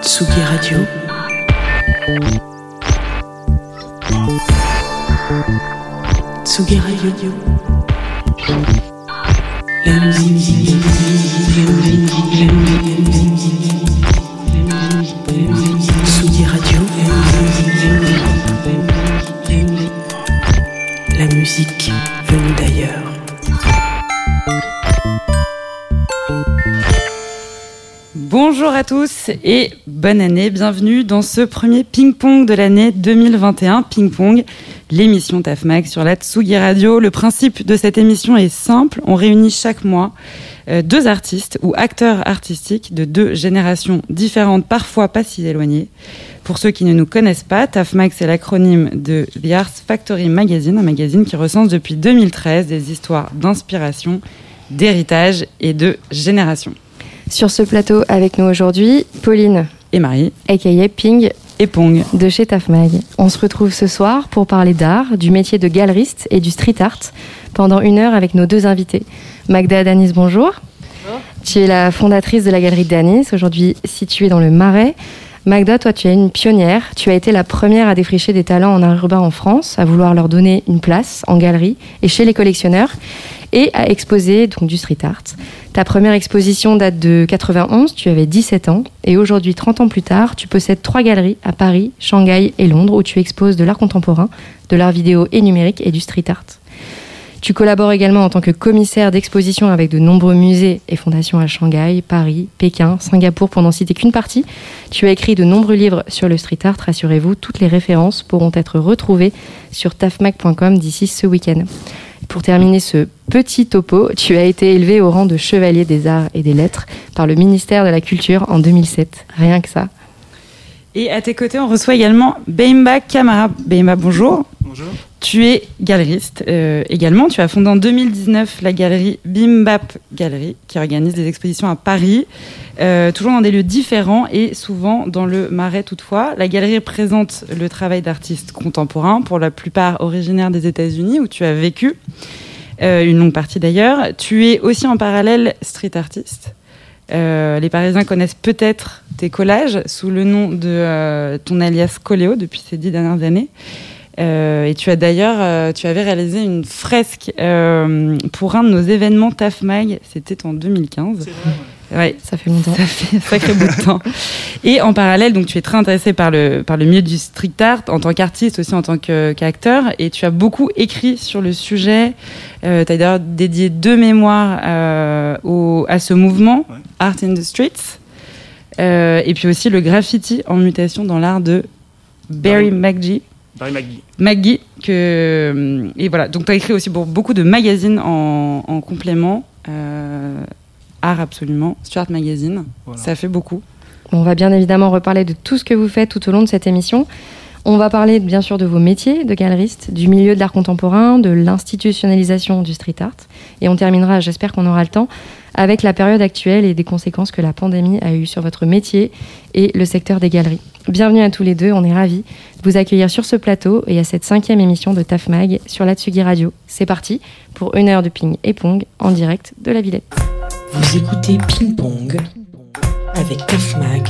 Tsugi Radio. Tsugi Radio. La musique. Tsugi Bonjour à tous et bonne année. Bienvenue dans ce premier ping-pong de l'année 2021. Ping-pong, l'émission TAFMAG sur la Tsugi Radio. Le principe de cette émission est simple. On réunit chaque mois euh, deux artistes ou acteurs artistiques de deux générations différentes, parfois pas si éloignées. Pour ceux qui ne nous connaissent pas, TAFMAG, c'est l'acronyme de The Arts Factory Magazine, un magazine qui recense depuis 2013 des histoires d'inspiration, d'héritage et de génération. Sur ce plateau avec nous aujourd'hui, Pauline Et Marie aka Ping et Pong. de chez Tafmag. On se retrouve ce soir pour parler d'art, du métier de galeriste et du street art pendant une heure avec nos deux invités. Magda Danis, bonjour. Tu es la fondatrice de la galerie Danis, aujourd'hui située dans le Marais. Magda, toi, tu es une pionnière. Tu as été la première à défricher des talents en art urbain en France, à vouloir leur donner une place en galerie et chez les collectionneurs, et à exposer du street art. Ta première exposition date de 91, tu avais 17 ans, et aujourd'hui, 30 ans plus tard, tu possèdes trois galeries à Paris, Shanghai et Londres, où tu exposes de l'art contemporain, de l'art vidéo et numérique et du street art. Tu collabores également en tant que commissaire d'exposition avec de nombreux musées et fondations à Shanghai, Paris, Pékin, Singapour, pour n'en citer qu'une partie. Tu as écrit de nombreux livres sur le street art, rassurez-vous, toutes les références pourront être retrouvées sur tafmac.com d'ici ce week-end. Pour terminer ce petit topo, tu as été élevé au rang de chevalier des arts et des lettres par le ministère de la Culture en 2007. Rien que ça. Et à tes côtés, on reçoit également Beimba Kamara. Beimba, bonjour. Bonjour. Tu es galeriste euh, également. Tu as fondé en 2019 la galerie Bimbap Galerie, qui organise des expositions à Paris, euh, toujours dans des lieux différents et souvent dans le Marais toutefois. La galerie présente le travail d'artistes contemporains, pour la plupart originaires des États-Unis, où tu as vécu, euh, une longue partie d'ailleurs. Tu es aussi en parallèle street artiste. Les Parisiens connaissent peut-être tes collages sous le nom de ton alias Coléo depuis ces dix dernières années. Euh, et tu as d'ailleurs, euh, tu avais réalisé une fresque euh, pour un de nos événements TAFMAG, c'était en 2015. C'est vrai, Ouais, Ça fait longtemps. ça fait un sacré bout de temps. Et en parallèle, donc tu es très intéressé par le par le milieu du street art en tant qu'artiste aussi en tant que- qu'acteur et tu as beaucoup écrit sur le sujet. Euh, tu as d'ailleurs dédié deux mémoires euh, au, à ce mouvement Ouais. Art in the Streets Euh, et puis aussi le graffiti en mutation dans l'art de Barry Barry. McGee. Barry McGee. McGee que et voilà donc tu as écrit aussi pour beaucoup de magazines en, en complément euh, art absolument Stuart Magazine Voilà. ça fait beaucoup On va bien évidemment reparler de tout ce que vous faites tout au long de cette émission. On va parler bien sûr de vos métiers de galeriste, du milieu de l'art contemporain, de l'institutionnalisation du street art. Et on terminera, j'espère qu'on aura le temps, avec la période actuelle et des conséquences que la pandémie a eues sur votre métier et le secteur des galeries. Bienvenue à tous les deux, on est ravis de vous accueillir sur ce plateau et à cette cinquième émission de TAFMAG sur la Tsugi Radio. C'est parti pour une heure de ping et pong en direct de la Villette. Vous écoutez Ping Pong avec Tafmag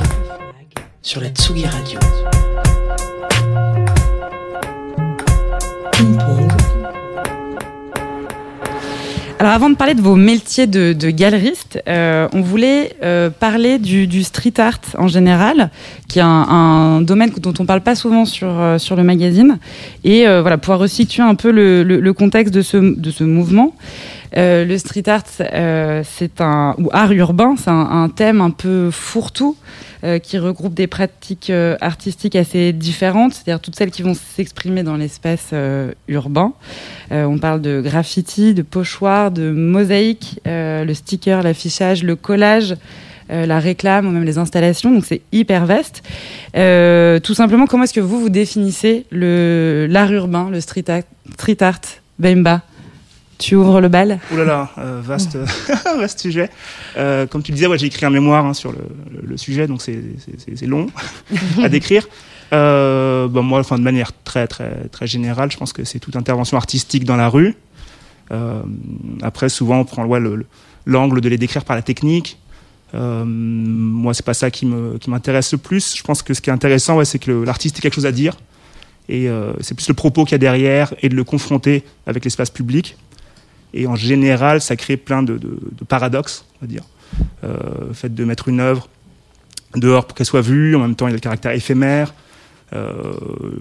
sur la Tsugi Radio. Alors avant de parler de vos métiers de, de galeriste euh, on voulait euh, parler du, du street art en général qui est un, un domaine dont on parle pas souvent sur euh, sur le magazine. Et euh, voilà pouvoir resituer un peu le, le, le contexte de ce de ce mouvement Euh, le street art, euh, c'est un ou art urbain, c'est un, thème un peu fourre-tout euh, qui regroupe des pratiques artistiques assez différentes, c'est-à-dire toutes celles qui vont s'exprimer dans l'espace urbain. On parle de graffiti, de pochoir, de mosaïque, le sticker, l'affichage, le collage. la réclame ou même les installations, donc c'est hyper vaste. Tout simplement, comment est-ce que vous vous définissez l'art urbain, le street art, street art Bemba Tu ouvres le bal Ouh là là, euh, vaste, sujet. Euh, comme tu disais, ouais, j'ai écrit un mémoire hein, sur le, sujet, donc c'est- long à décrire. Euh, bah, moi, enfin, de manière très, très, très générale, je pense que c'est toute intervention artistique dans la rue. Après, souvent, on prend l'angle de les décrire par la technique. Moi, c'est pas ça qui m'intéresse le plus. Je pense que ce qui est intéressant, ouais, c'est que l'artiste ait quelque chose à dire. Et c'est plus le propos qu'il y a derrière et de le confronter avec l'espace public. Et en général, ça crée plein de, paradoxes, on va dire. Euh, le fait de mettre une œuvre dehors pour qu'elle soit vue, en même temps, il y a le caractère éphémère. Euh,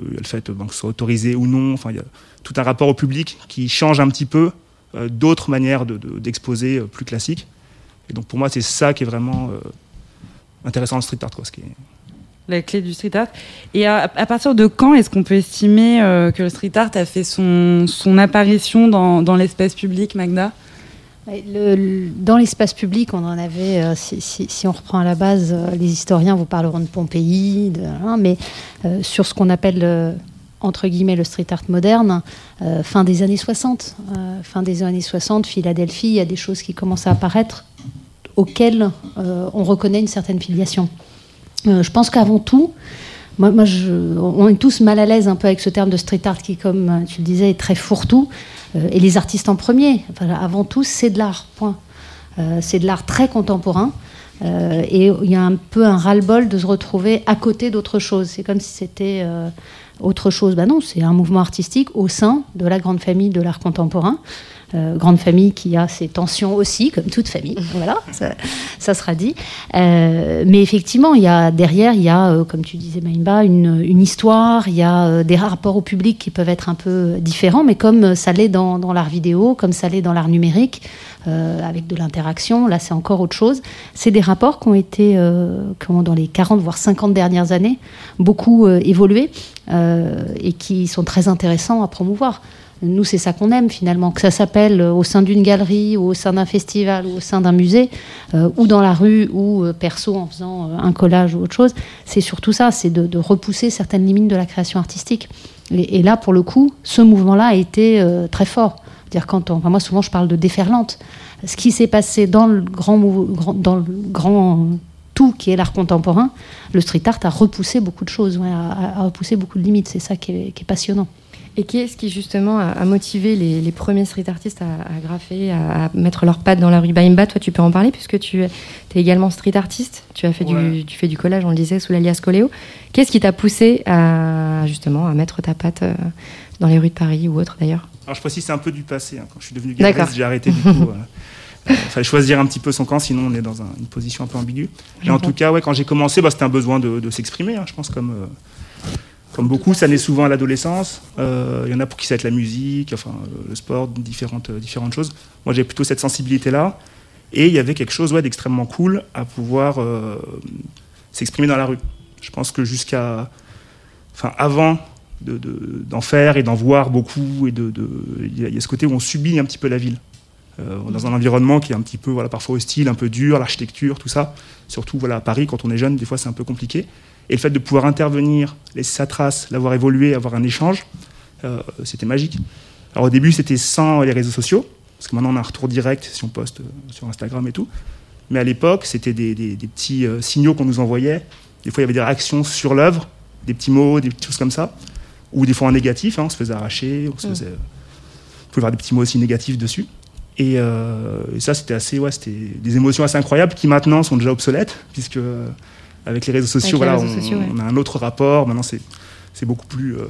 il y a le fait que ce soit autorisé ou non. Enfin, il y a tout un rapport au public qui change un petit peu euh, d'autres manières d'exposer plus classiques. Et donc pour moi, c'est ça qui est vraiment intéressant dans le street art. Quoi, la clé du street art. Et à, partir de quand est-ce qu'on peut estimer euh, que le street art a fait son, apparition dans, l'espace public, Magda? Le, dans l'espace public, on en avait, euh, si, on reprend à la base, euh, les historiens vous parleront de Pompéi, hein, mais sur ce qu'on appelle, entre guillemets, le street art moderne, fin des années 60. fin des années 60, Philadelphie, il y a des choses qui commencent à apparaître auxquelles on reconnaît une certaine filiation. Euh, je pense qu'avant tout, moi, on est tous mal à l'aise un peu avec ce terme de street art qui, comme euh, tu le disais, est très fourre-tout. Euh, et les artistes en premier, avant tout, c'est de l'art, point. c'est de l'art très contemporain. et il y a un peu un ras-le-bol de se retrouver à côté d'autre chose. C'est comme si c'était autre chose. Ben non, c'est un mouvement artistique au sein de la grande famille de l'art contemporain. Euh, grande famille qui a ses tensions aussi, comme toute famille. voilà, ça, sera dit. Euh, mais effectivement, il y a derrière, il y a, euh, comme tu disais, Maïmba, une, une, histoire. Il y a des rapports au public qui peuvent être un peu différents, mais comme ça l'est dans, dans l'art vidéo, comme ça l'est dans l'art numérique, avec de l'interaction. Là, c'est encore autre chose. C'est des rapports qui ont été, qui ont, dans les 40 voire 50 dernières années, beaucoup évolué et qui sont très intéressants à promouvoir. Nous, c'est ça qu'on aime finalement, que ça s'appelle euh, au sein d'une galerie ou au sein d'un festival ou au sein d'un musée, euh, ou dans la rue ou euh, perso en faisant un collage ou autre chose. C'est surtout ça, c'est de, repousser certaines limites de la création artistique. Et, là, pour le coup, ce mouvement-là a été très fort. Dire quand moi, souvent, je parle de déferlante. Ce qui s'est passé dans le grand tout qui est l'art contemporain, le street art a repoussé beaucoup de choses, a, repoussé beaucoup de limites. C'est ça qui est passionnant. Et qui est-ce qui justement a, motivé les, premiers street artistes à, graffer, à, mettre leurs pattes dans la rue Baimba Toi, tu peux en parler puisque tu es également street artiste. Tu as fait du, tu fais du collage, on le disait, sous l'alias Coléo. Qu'est-ce qui t'a poussé à justement à mettre ta patte euh, dans les rues de Paris ou autre d'ailleurs? Alors je précise, c'est un peu du passé. Hein. Quand je suis devenu galeriste, j'ai arrêté du coup. Il euh, euh, fallait choisir un petit peu son camp, sinon on est dans une position un peu ambiguë. Mais en tout cas, ouais, quand j'ai commencé, bah, c'était un besoin de, s'exprimer, hein, je pense, comme, comme beaucoup, ça naît souvent à l'adolescence. Euh, il y en a pour qui ça va être la musique, enfin le sport, différentes, euh, différentes choses. Moi, j'ai plutôt cette sensibilité-là. Et il y avait quelque chose ouais, d'extrêmement cool à pouvoir euh, s'exprimer dans la rue. Je pense que jusqu'à. Enfin, avant d'en faire et d'en voir beaucoup, et de, il y, a ce côté où on subit un petit peu la ville. dans un environnement qui est un petit peu voilà, parfois hostile, un peu dur, l'architecture, tout ça. Surtout voilà, à Paris, quand on est jeune, des fois c'est un peu compliqué. Et le fait de pouvoir intervenir, laisser sa trace, l'avoir évolué, avoir un échange, euh, c'était magique. Alors au début, c'était sans les réseaux sociaux, parce que maintenant on a un retour direct si on poste euh, sur Instagram et tout. Mais à l'époque, c'était des, petits euh, signaux qu'on nous envoyait. Des fois, il y avait des réactions sur l'œuvre, des petits mots, des choses comme ça. Ou des fois en négatif, hein, on se faisait arracher, on se mm. faisait... On pouvait voir des petits mots aussi négatifs dessus. Et, et ça, c'était assez, ouais, c'était des émotions assez incroyables qui maintenant sont déjà obsolètes, puisque avec les réseaux sociaux, voilà, on, a un autre rapport. Maintenant, c'est beaucoup plus, euh,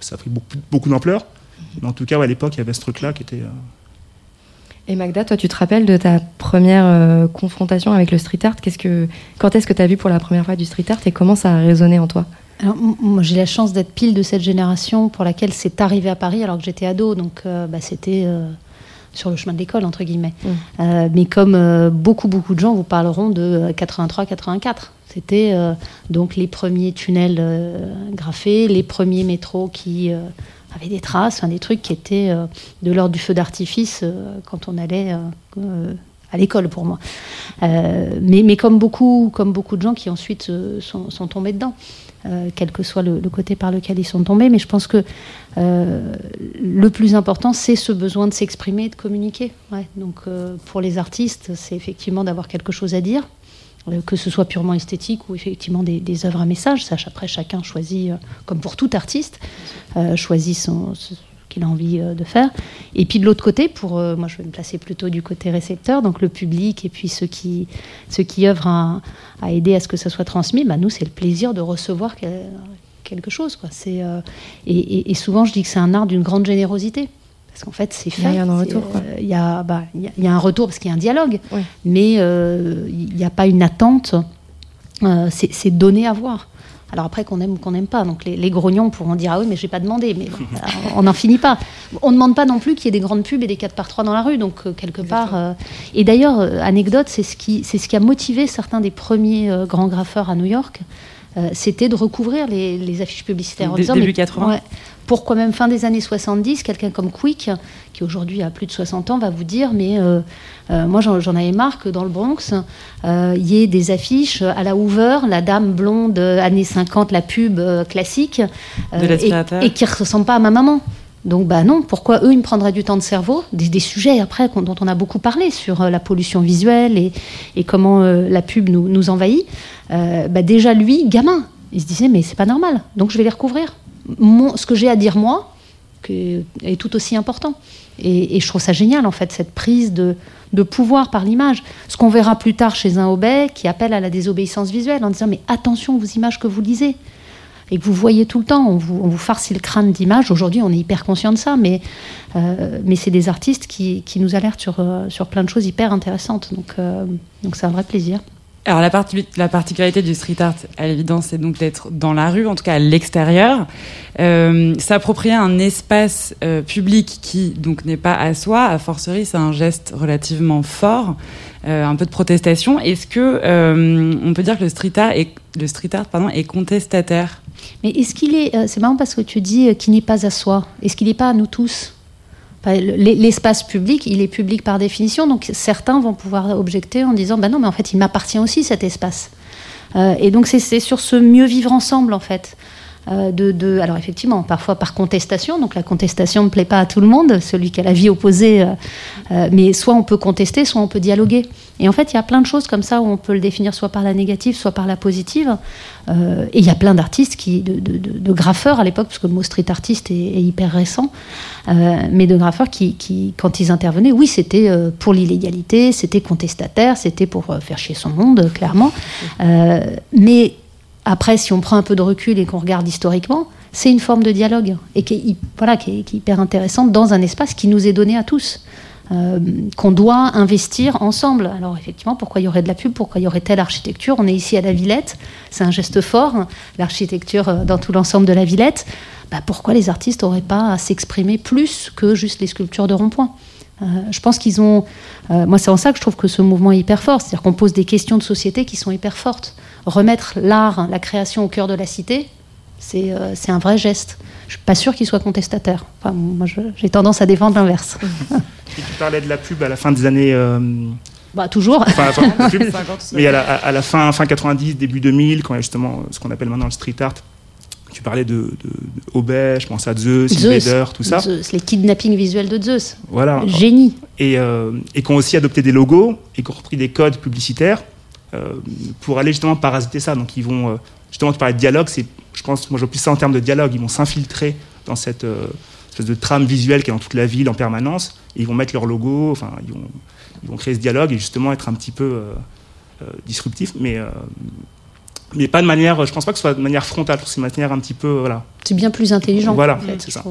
ça a pris beaucoup, beaucoup d'ampleur. Mais en tout cas, à l'époque, il y avait ce truc-là qui était. Euh, et Magda, toi, tu te rappelles de ta première euh, confrontation avec le street art? Qu'est-ce que, Quand est-ce que tu as vu pour la première fois du street art et comment ça a résonné en toi? Alors, moi, j'ai la chance d'être pile de cette génération pour laquelle c'est arrivé à Paris alors que j'étais ado. Donc, bah, c'était sur le chemin de l'école, entre guillemets. Mmh. mais comme beaucoup, beaucoup de gens vous parleront de 83-84. C'était euh, donc les premiers tunnels euh, graffés, les premiers métros qui euh, avaient des traces, des trucs qui étaient de l'ordre du feu d'artifice quand on allait à l'école pour moi. mais, comme, beaucoup, comme beaucoup de gens qui ensuite sont, tombés dedans. quel que soit le, côté par lequel ils sont tombés. Mais je pense que le plus important, c'est ce besoin de s'exprimer et de communiquer. Donc pour les artistes, c'est effectivement d'avoir quelque chose à dire, que ce soit purement esthétique ou effectivement des, œuvres à message. Sache après, chacun choisit, euh, comme pour tout artiste, euh, choisit son, qu'il a envie de faire. Et puis de l'autre côté, pour moi je vais me placer plutôt du côté récepteur, donc le public et puis ceux qui, ceux qui œuvrent à, aider à ce que ça soit transmis, bah, nous c'est le plaisir de recevoir quelque chose. Et, souvent je dis que c'est un art d'une grande générosité. Parce qu'en fait, c'est fait. Il y a un retour. Il y, a, bah, il y, a un retour parce qu'il y a un dialogue, mais il n'y a pas une attente. c'est donné à voir. Alors après, qu'on aime ou qu'on n'aime pas. Donc les, grognons pourront dire Ah oui, mais j'ai pas demandé. Mais on n'en finit pas. On ne demande pas non plus qu'il y ait des grandes pubs et des 4 par 3 dans la rue. Donc euh, quelque part. Euh, et d'ailleurs, euh, anecdote, c'est ce, qui, ce qui a motivé certains des premiers grands graffeurs à New York. c'était de recouvrir les, affiches publicitaires. En début 80 pourquoi même fin des années 70, quelqu'un comme Quick, qui aujourd'hui a plus de 60 ans, va vous dire Mais euh, euh, moi, j'en avais marre que dans le Bronx, euh, il y ait des affiches à la Hoover, la dame blonde années 50, la pub classique, et, qui ne ressemble pas à ma maman. Donc, bah non, pourquoi eux, ils me prendraient du temps de cerveau? Des, sujets, après, dont on a beaucoup parlé, sur la pollution visuelle et, comment la pub nous, nous envahit. bah déjà, lui, gamin, il se disait, mais c'est pas normal, donc je vais les recouvrir ce que j'ai à dire moi est tout aussi important. Et, je trouve ça génial, en fait, cette prise de, pouvoir par l'image. Ce qu'on verra plus tard chez un obé qui appelle à la désobéissance visuelle en disant Mais attention aux images que vous lisez et que vous voyez tout le temps. On vous, on farcit le crâne d'images. Aujourd'hui, on est hyper conscient de ça, mais, euh, c'est des artistes qui, nous alertent sur, euh, sur plein de choses hyper intéressantes. Donc, euh, donc c'est un vrai plaisir. Alors la, la, particularité du street art, à l'évidence, c'est donc d'être dans la rue, en tout cas à l'extérieur, euh, s'approprier un espace euh, public qui donc n'est pas à soi. A fortiori, c'est un geste relativement fort, euh, un peu de protestation. Est-ce que on peut dire que le street art est, est contestataire? Mais est-ce qu'il est, c'est marrant parce que tu dis qu'il n'est pas à soi. Est-ce qu'il n'est pas à nous tous? L'espace public, il est public par définition, donc certains vont pouvoir objecter en disant bah non, mais en fait, il m'appartient aussi cet espace. Euh, et donc c'est sur ce mieux vivre ensemble en fait. Euh, alors effectivement, parfois par contestation, donc la contestation ne plaît pas à tout le monde, celui qui a la vie opposée, euh, euh, mais soit on peut contester, soit on peut dialoguer. Et en fait, il y a plein de choses comme ça où on peut le définir soit par la négative, soit par la positive. et il y a plein d'artistes, qui, de, graffeurs à l'époque, parce que le mot street artiste est, hyper récent, mais de graffeurs qui, qui, quand ils intervenaient, oui, c'était pour l'illégalité, c'était contestataire, c'était pour faire chier son monde, clairement. mais après, si on prend un peu de recul et qu'on regarde historiquement, c'est une forme de dialogue et qui est, voilà, qui est, hyper intéressante dans un espace qui nous est donné à tous. Euh, qu'on doit investir ensemble. Alors effectivement, pourquoi il y aurait de la pub, pourquoi il y aurait telle architecture? On est ici à la Villette, c'est un geste fort, l'architecture euh, dans tout l'ensemble de la Villette. Bah, pourquoi les artistes n'auraient pas à s'exprimer plus que juste les sculptures de rond-point euh, je pense qu'ils ont. moi, c'est en ça que je trouve que ce mouvement est hyper fort. C'est-à-dire qu'on pose des questions de société qui sont hyper fortes remettre l'art, la création au cœur de la cité, c'est euh, un vrai geste. Je suis pas sûre qu'il soit contestataire. Enfin, moi, j'ai tendance à défendre l'inverse. tu parlais de la pub à la fin des années. Euh, bah, toujours. mais à la, à la, fin, fin 90, début 2000, quand il y a justement ce qu'on appelle maintenant le street art, tu parlais de, de, je pense à Zeus, Invader, tout ça. Zeus, les kidnappings visuels de Zeus. Voilà. Génie. Et, euh, et qui ont aussi adopté des logos et qui ont repris des codes publicitaires pour aller justement parasiter ça. Donc ils vont, euh, justement, tu parlais de dialogue, je pense, moi je plus ça en termes de dialogue, ils vont s'infiltrer dans cette euh, espèce de trame visuelle qui est dans toute la ville en permanence, ils vont mettre leur logo, enfin ils vont, ils vont créer ce dialogue et justement être un petit peu disruptif, mais mais pas de manière, je pense pas que ce soit de manière frontale, c'est de manière un petit peu, voilà. C'est bien plus intelligent. Voilà, c'est ça.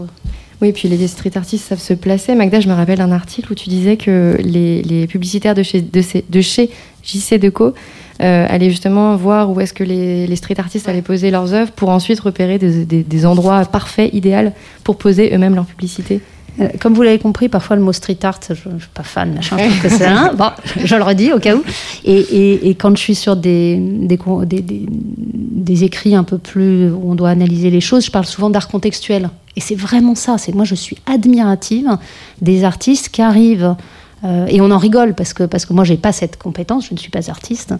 Oui, puis les street artistes savent se placer. Magda, je me rappelle un article où tu disais que les, les publicitaires de chez, de, de chez JC Deco euh, allaient justement voir où est-ce que les, les, street artistes allaient poser leurs œuvres pour ensuite repérer des, des, des endroits parfaits, idéaux pour poser eux-mêmes leur publicité. Euh, comme vous l'avez compris, parfois le mot street art, je ne suis pas fan, machin, je que c'est un. Bon, je le redis au cas où. Et, et, et quand je suis sur des des, des, des, écrits un peu plus où on doit analyser les choses, je parle souvent d'art contextuel. Et c'est vraiment ça. C'est moi, je suis admirative des artistes qui arrivent. Euh, et on en rigole parce que, parce que moi, j'ai pas cette compétence, je ne suis pas artiste,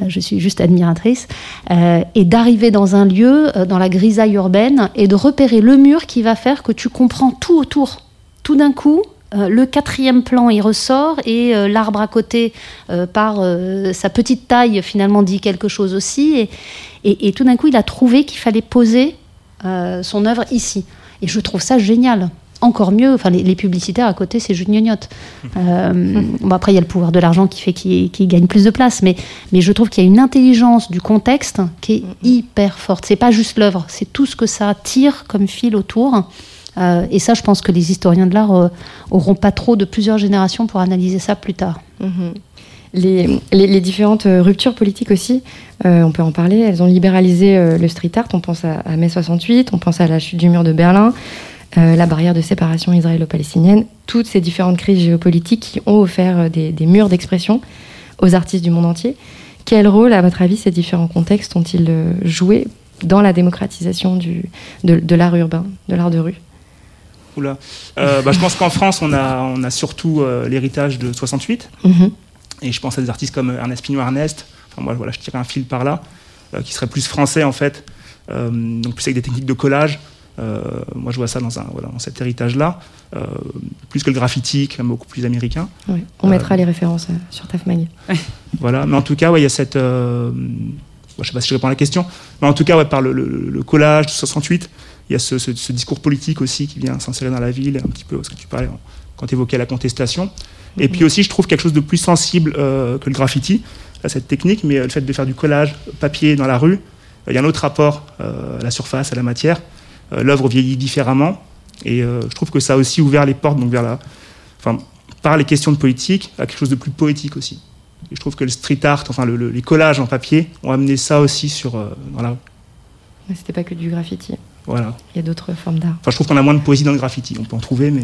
euh, je suis juste admiratrice. Euh, et d'arriver dans un lieu, dans la grisaille urbaine, et de repérer le mur qui va faire que tu comprends tout autour tout d'un coup, euh, le quatrième plan il ressort et euh, l'arbre à côté, euh, par sa petite taille, finalement dit quelque chose aussi. Et, tout d'un coup, il a trouvé qu'il fallait poser son œuvre ici. Et je trouve ça génial. encore mieux. Enfin, les, publicitaires à côté, c'est juste gnognotte. Bon, après, il y a le pouvoir de l'argent qui fait qu'ils gagnent plus de place, mais, mais je trouve qu'il y a une intelligence du contexte qui est hyper forte. C'est pas juste l'œuvre, c'est tout ce que ça tire comme fil autour. Euh, et ça, je pense que les historiens de l'art euh, auront pas trop de plusieurs générations pour analyser ça plus tard. Mhm. Les, différentes ruptures politiques aussi, on peut en parler, elles ont libéralisé le street art. On pense à, mai 68, on pense à la chute du mur de Berlin, euh, la barrière de séparation israélo-palestinienne, toutes ces différentes crises géopolitiques qui ont offert euh, des, murs d'expression aux artistes du monde entier. Quel rôle, à votre avis, ces différents contextes ont-ils euh, joué dans la démocratisation du, de, l'art urbain, de l'art de rue? Oula. Bah, je pense qu'en France, on a, on a surtout l'héritage de 68. Mhm. Et je pense à des artistes comme Ernest Pignon-Ernest. Enfin, moi, voilà, je tirais un fil par là, qui serait plus français, en fait. donc plus avec des techniques de collage. Euh, moi, je vois ça dans, un, voilà, dans cet héritage-là, euh, plus que le graffiti, qui est beaucoup plus américain. on mettra euh, les références sur TAFMAG. voilà, mais en tout cas, il y a cette. je ne sais pas si je réponds à la question, mais en tout cas, par le, collage de 68, il y a ce, discours politique aussi qui vient s'insérer dans la ville, un petit peu ce que tu parlais quand tu évoquais la contestation. Et puis aussi, je trouve quelque chose de plus sensible que le graffiti, à cette technique, mais le fait de faire du collage papier dans la rue, il y a un autre rapport à la surface, à la matière, euh, l'œuvre vieillit différemment. Et euh, je trouve que ça a aussi ouvert les portes donc vers la, enfin, par les questions de politique à quelque chose de plus poétique aussi. Et je trouve que le street art, enfin les collages en papier, ont amené ça aussi sur euh, dans la C'était pas que du graffiti. Voilà. Il y a d'autres formes d'art. Enfin, je trouve qu'on a moins de poésie dans le graffiti. On peut en trouver, mais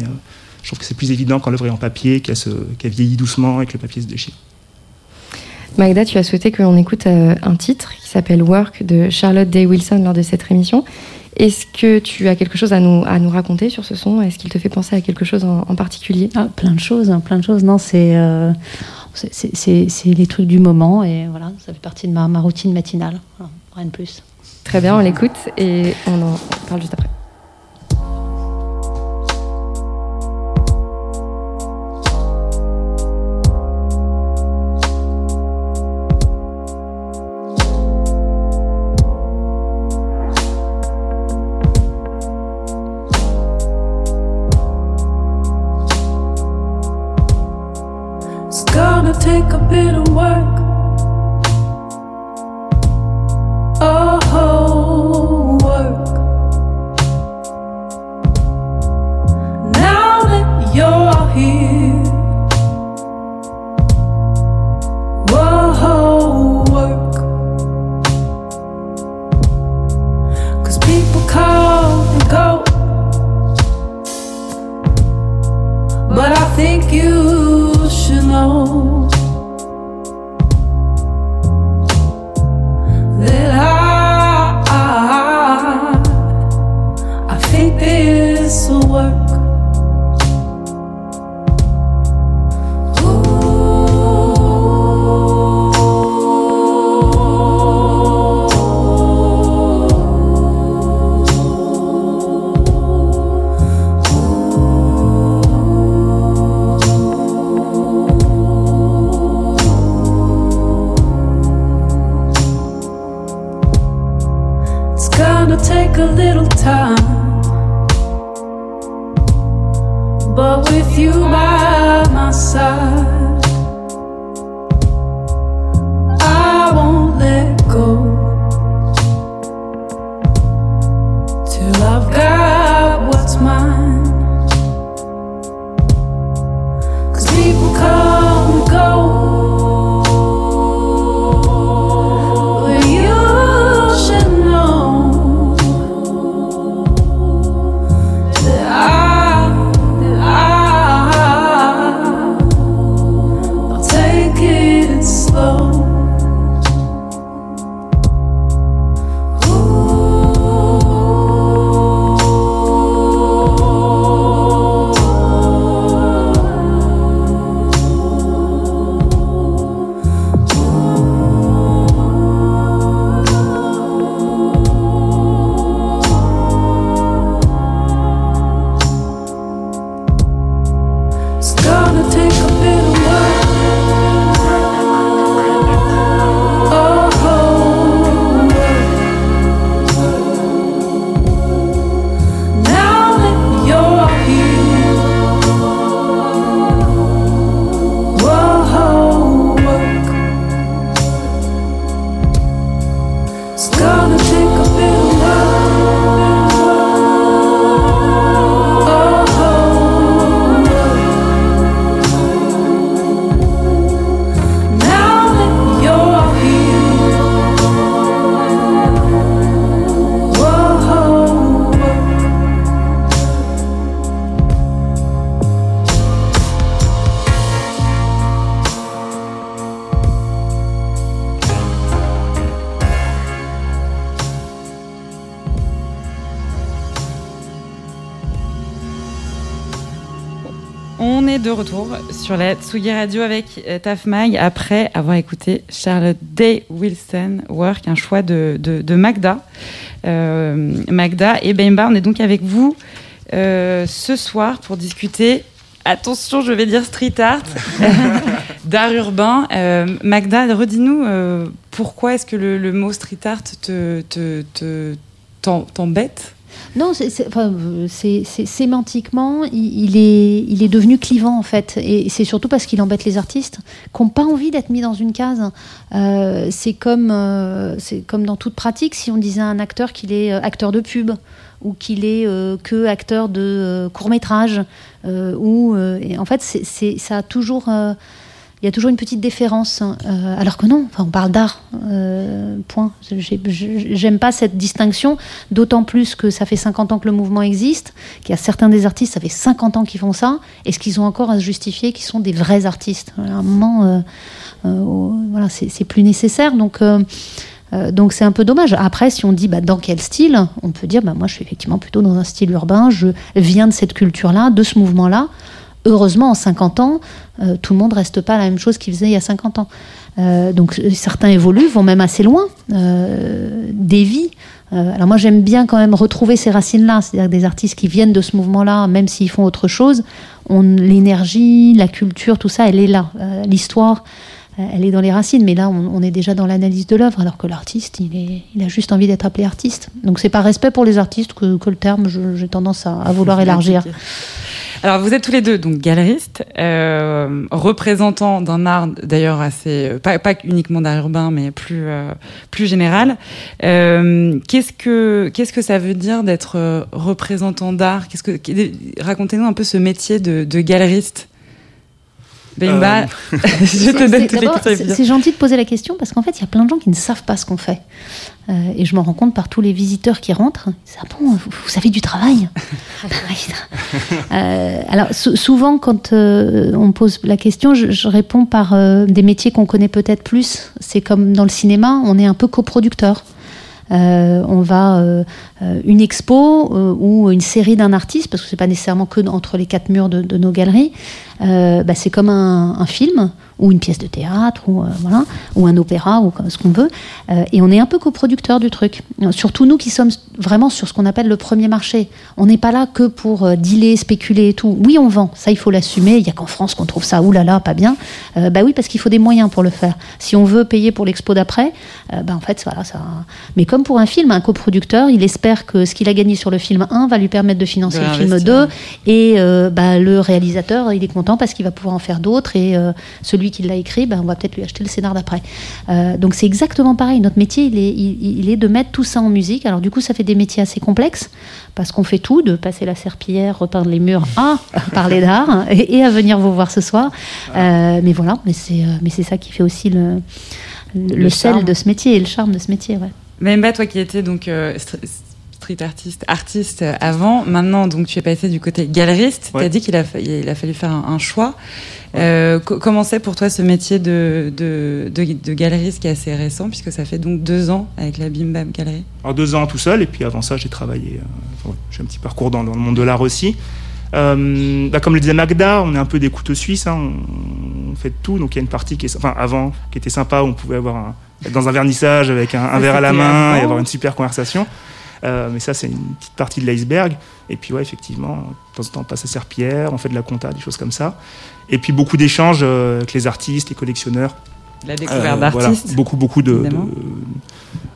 je trouve que c'est plus évident quand l'œuvre est en papier, qu'elle vieillit doucement et que le papier se déchire. Magda, tu as souhaité qu'on écoute un titre qui s'appelle Work de Charlotte Day Wilson lors de cette émission. Est-ce que tu as quelque chose à nous, à nous raconter sur ce son? Est-ce qu'il te fait penser à quelque chose en, particulier? Ah, Plein de choses, hein, plein de choses. Non, euh, c'est c'est les trucs du moment et voilà, ça fait partie de ma, ma routine matinale. rien de plus. Très bien, on l'écoute et on en parle juste après. but I think you should know. Sur la Tsugi Radio avec euh, Taf Mag après avoir écouté Charlotte Day Wilson Work, un choix de, Magda. Euh, Magda et Bemba, on est donc avec vous euh, ce soir pour discuter. Attention, je vais dire street art, d'art urbain. Magda, redis-nous pourquoi est-ce que le, mot street art te, te, t'embête? Non, c'est sémantiquement, il, est, il est devenu clivant en fait. Et c'est surtout parce qu'il embête les artistes qui n'ont pas envie d'être mis dans une case. Euh, c'est comme, euh, comme dans toute pratique, si on disait à un acteur qu'il est euh, acteur de pub ou qu'il est que acteur de court métrage, ou en fait, c'est ça a toujours il y a toujours une petite déférence. Hein. Euh, alors que non, enfin, on parle d'art, euh, point. J'aime pas cette distinction, d'autant plus que ça fait 50 ans que le mouvement existe, qu'il y a certains des artistes, ça fait 50 ans qu'ils font ça, et ce qu'ils ont encore à se justifier qu'ils sont des vrais artistes À un moment, euh, voilà, c'est plus nécessaire. Donc. donc c'est un peu dommage. Après, si on dit bah, dans quel style, on peut dire bah, moi je suis effectivement plutôt dans un style urbain, je viens de cette culture-là, de ce mouvement-là heureusement, en 50 ans, euh, tout le monde reste pas la même chose qu'il faisait il y a 50 ans. Euh, donc certains évoluent, vont même assez loin, euh, des vies. alors moi j'aime bien quand même retrouver ces racines-là, c'est-à-dire des artistes qui viennent de ce mouvement-là, même s'ils font autre chose, l'énergie, la culture, tout ça, elle est là. L'histoire, elle est dans les racines, mais là on, est déjà dans l'analyse de l'œuvre, alors que l'artiste, il, il, a juste envie d'être appelé artiste. Donc c'est par respect pour les artistes que, le terme, j'ai tendance à, à vouloir élargir. Alors vous êtes tous les deux donc galeristes, euh, représentants d'un art d'ailleurs assez euh, pas, pas uniquement d'art urbain mais plus euh, plus général. Euh, qu'est-ce que qu'est-ce que ça veut dire d'être euh, représentant d'art? Qu'est-ce que racontez-nous un peu ce métier de, de galeriste. Bimba, je te donne toutes les questions. C'est gentil de poser la question parce qu'en fait, il y a plein de gens qui ne savent pas ce qu'on fait. Euh, et je me rends compte par tous les visiteurs qui rentrent. Ah bon, vous, vous avez du travail? Euh, Alors souvent, quand euh, on pose la question, je, je réponds par des métiers qu'on connaît peut-être plus. C'est comme dans le cinéma, on est un peu coproducteur. Euh, on va euh, une expo ou une série d'un artiste, parce que c'est pas nécessairement que entre les quatre murs de, nos galeries. Bah, c'est comme un, film ou une pièce de théâtre, ou, euh, voilà, ou un opéra, ou ce qu'on veut. Euh, et on est un peu coproducteur du truc. Surtout nous qui sommes vraiment sur ce qu'on appelle le premier marché. On n'est pas là que pour euh, dealer, spéculer et tout. Oui, on vend, ça il faut l'assumer. Il n'y a qu'en France qu'on trouve ça, oulala, pas bien. bah oui, parce qu'il faut des moyens pour le faire. Si on veut payer pour l'expo d'après, bah en fait, voilà, ça. Mais comme pour un film, un coproducteur, il espère que ce qu'il a gagné sur le film 1 va lui permettre de financer le film 2. Et bah, le réalisateur, il est content parce qu'il va pouvoir en faire d'autres. Et celui qui l'a écrit, ben, on va peut-être lui acheter le scénar d'après. Euh, donc c'est exactement pareil. Notre métier, il est, il, est de mettre tout ça en musique. Alors du coup, ça fait des métiers assez complexes parce qu'on fait tout, de passer la serpillière, repeindre les murs, à parler d'art et, à venir vous voir ce soir. Euh, mais voilà, mais c'est euh, mais c'est ça qui fait aussi le, le, sel de ce métier et le charme de ce métier. Ouais. Memba, toi qui étais donc street artiste, artiste avant. Maintenant, donc tu es passé du côté galeriste. Tu as dit qu'il a, il a fallu faire un, choix. Euh, comment c'est pour toi ce métier de, de, de, galeriste qui est assez récent, puisque ça fait donc deux ans avec la Bim Bam Galerie Alors deux ans tout seul, et puis avant ça, j'ai travaillé. Euh, j'ai un petit parcours dans, le monde de l'art aussi. Euh, bah, comme le disait Magda, on est un peu des couteaux suisses, hein. on, fait tout. Donc il y a une partie qui est, enfin avant, qui était sympa, où on pouvait avoir un, être dans un vernissage avec un, verre à la main et avoir une super conversation. Euh, mais ça, c'est une petite partie de l'iceberg. Et puis, ouais, effectivement, de temps en temps, on passe à Serpillère, on fait de la compta, des choses comme ça. Et puis, beaucoup d'échanges euh, avec les artistes, les collectionneurs. La découverte euh, d'artistes. beaucoup, beaucoup de,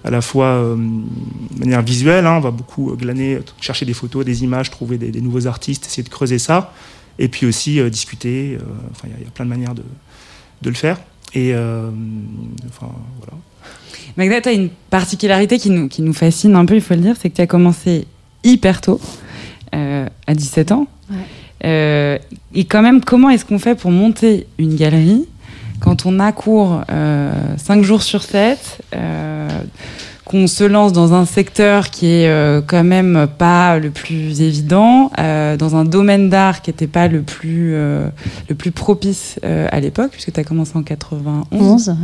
à la fois de manière visuelle, hein, on va beaucoup glaner, chercher des photos, des images, trouver des, nouveaux artistes, essayer de creuser ça. Et puis aussi discuter. Enfin, il y, a plein de manières de, de le faire. Et enfin, voilà. Magda, tu as une particularité qui nous, qui nous fascine un peu, il faut le dire, c'est que tu as commencé hyper tôt, euh, à 17 ans. Ouais. Euh, et quand même, comment est-ce qu'on fait pour monter une galerie quand on a cours euh, 5 jours sur 7 euh, qu'on se lance dans un secteur qui est quand même pas le plus évident, dans un domaine d'art qui n'était pas le plus, le plus propice à l'époque, puisque tu as commencé en 91. 11, ouais.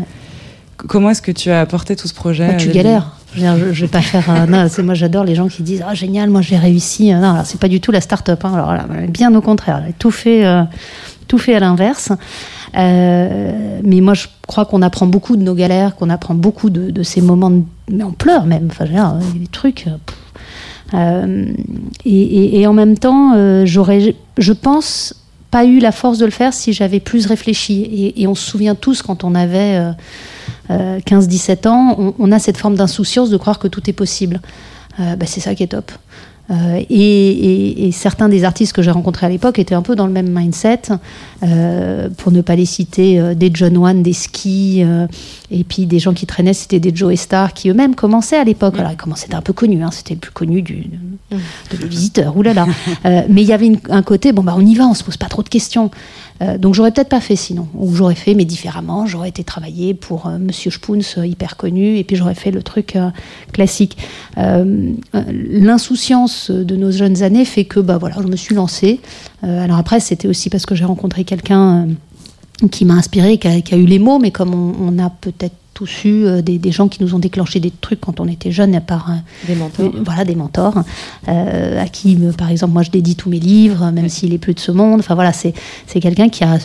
Comment est-ce que tu as apporté tout ce projet Moi, tu galères. Je, je vais pas faire. euh, non, c'est moi j'adore les gens qui disent ah génial, moi j'ai réussi. Euh, Non, alors c'est pas du tout la start-up. Hein. Alors là, bien au contraire, j'ai tout fait, euh, tout fait à l'inverse. Euh, mais moi je crois qu'on apprend beaucoup de nos galères, qu'on apprend beaucoup de, de ces moments. De, mais on pleure même. Enfin, il y a des trucs. et, et- et en même temps, j'aurais, je pense, pas eu la force de le faire si j'avais plus réfléchi. Et, et on se souvient tous quand on avait euh, euh, 15-17 ans, on, on a cette forme d'insouciance de croire que tout est possible. Euh, bah, c'est ça qui est top. Euh, et, et- et certains des artistes que j'ai rencontrés à l'époque étaient un peu dans le même mindset, euh, pour ne pas les citer, euh, des John Wan, des skis, euh, et puis des gens qui traînaient, c'était des Joe Star qui eux-mêmes commençaient à l'époque. Alors ils commençaient, un peu connu, hein, c'était le plus connu du, de, de visiteurs, oulala. Mais il y avait une- un côté, bon bah on y va, on se pose pas trop de questions. Euh, donc j'aurais peut-être pas fait sinon, ou j'aurais fait mais différemment. J'aurais été travailler pour euh, Monsieur Spoons, euh, hyper connu, et puis j'aurais fait le truc euh, classique. L'insouciance de nos jeunes années fait que bah voilà, je me suis lancée. Alors après, c'était aussi parce que j'ai rencontré quelqu'un qui m'a inspiré, qui a, eu les mots, mais comme on a peut-être tous eu euh, des, des gens qui nous ont déclenché des trucs quand on était jeunes, à part euh, Des mentors. voilà, des mentors, euh, à qui, euh, par exemple, moi je dédie tous mes livres, même s'il est plus de ce monde. Enfin voilà, c'est quelqu'un qui a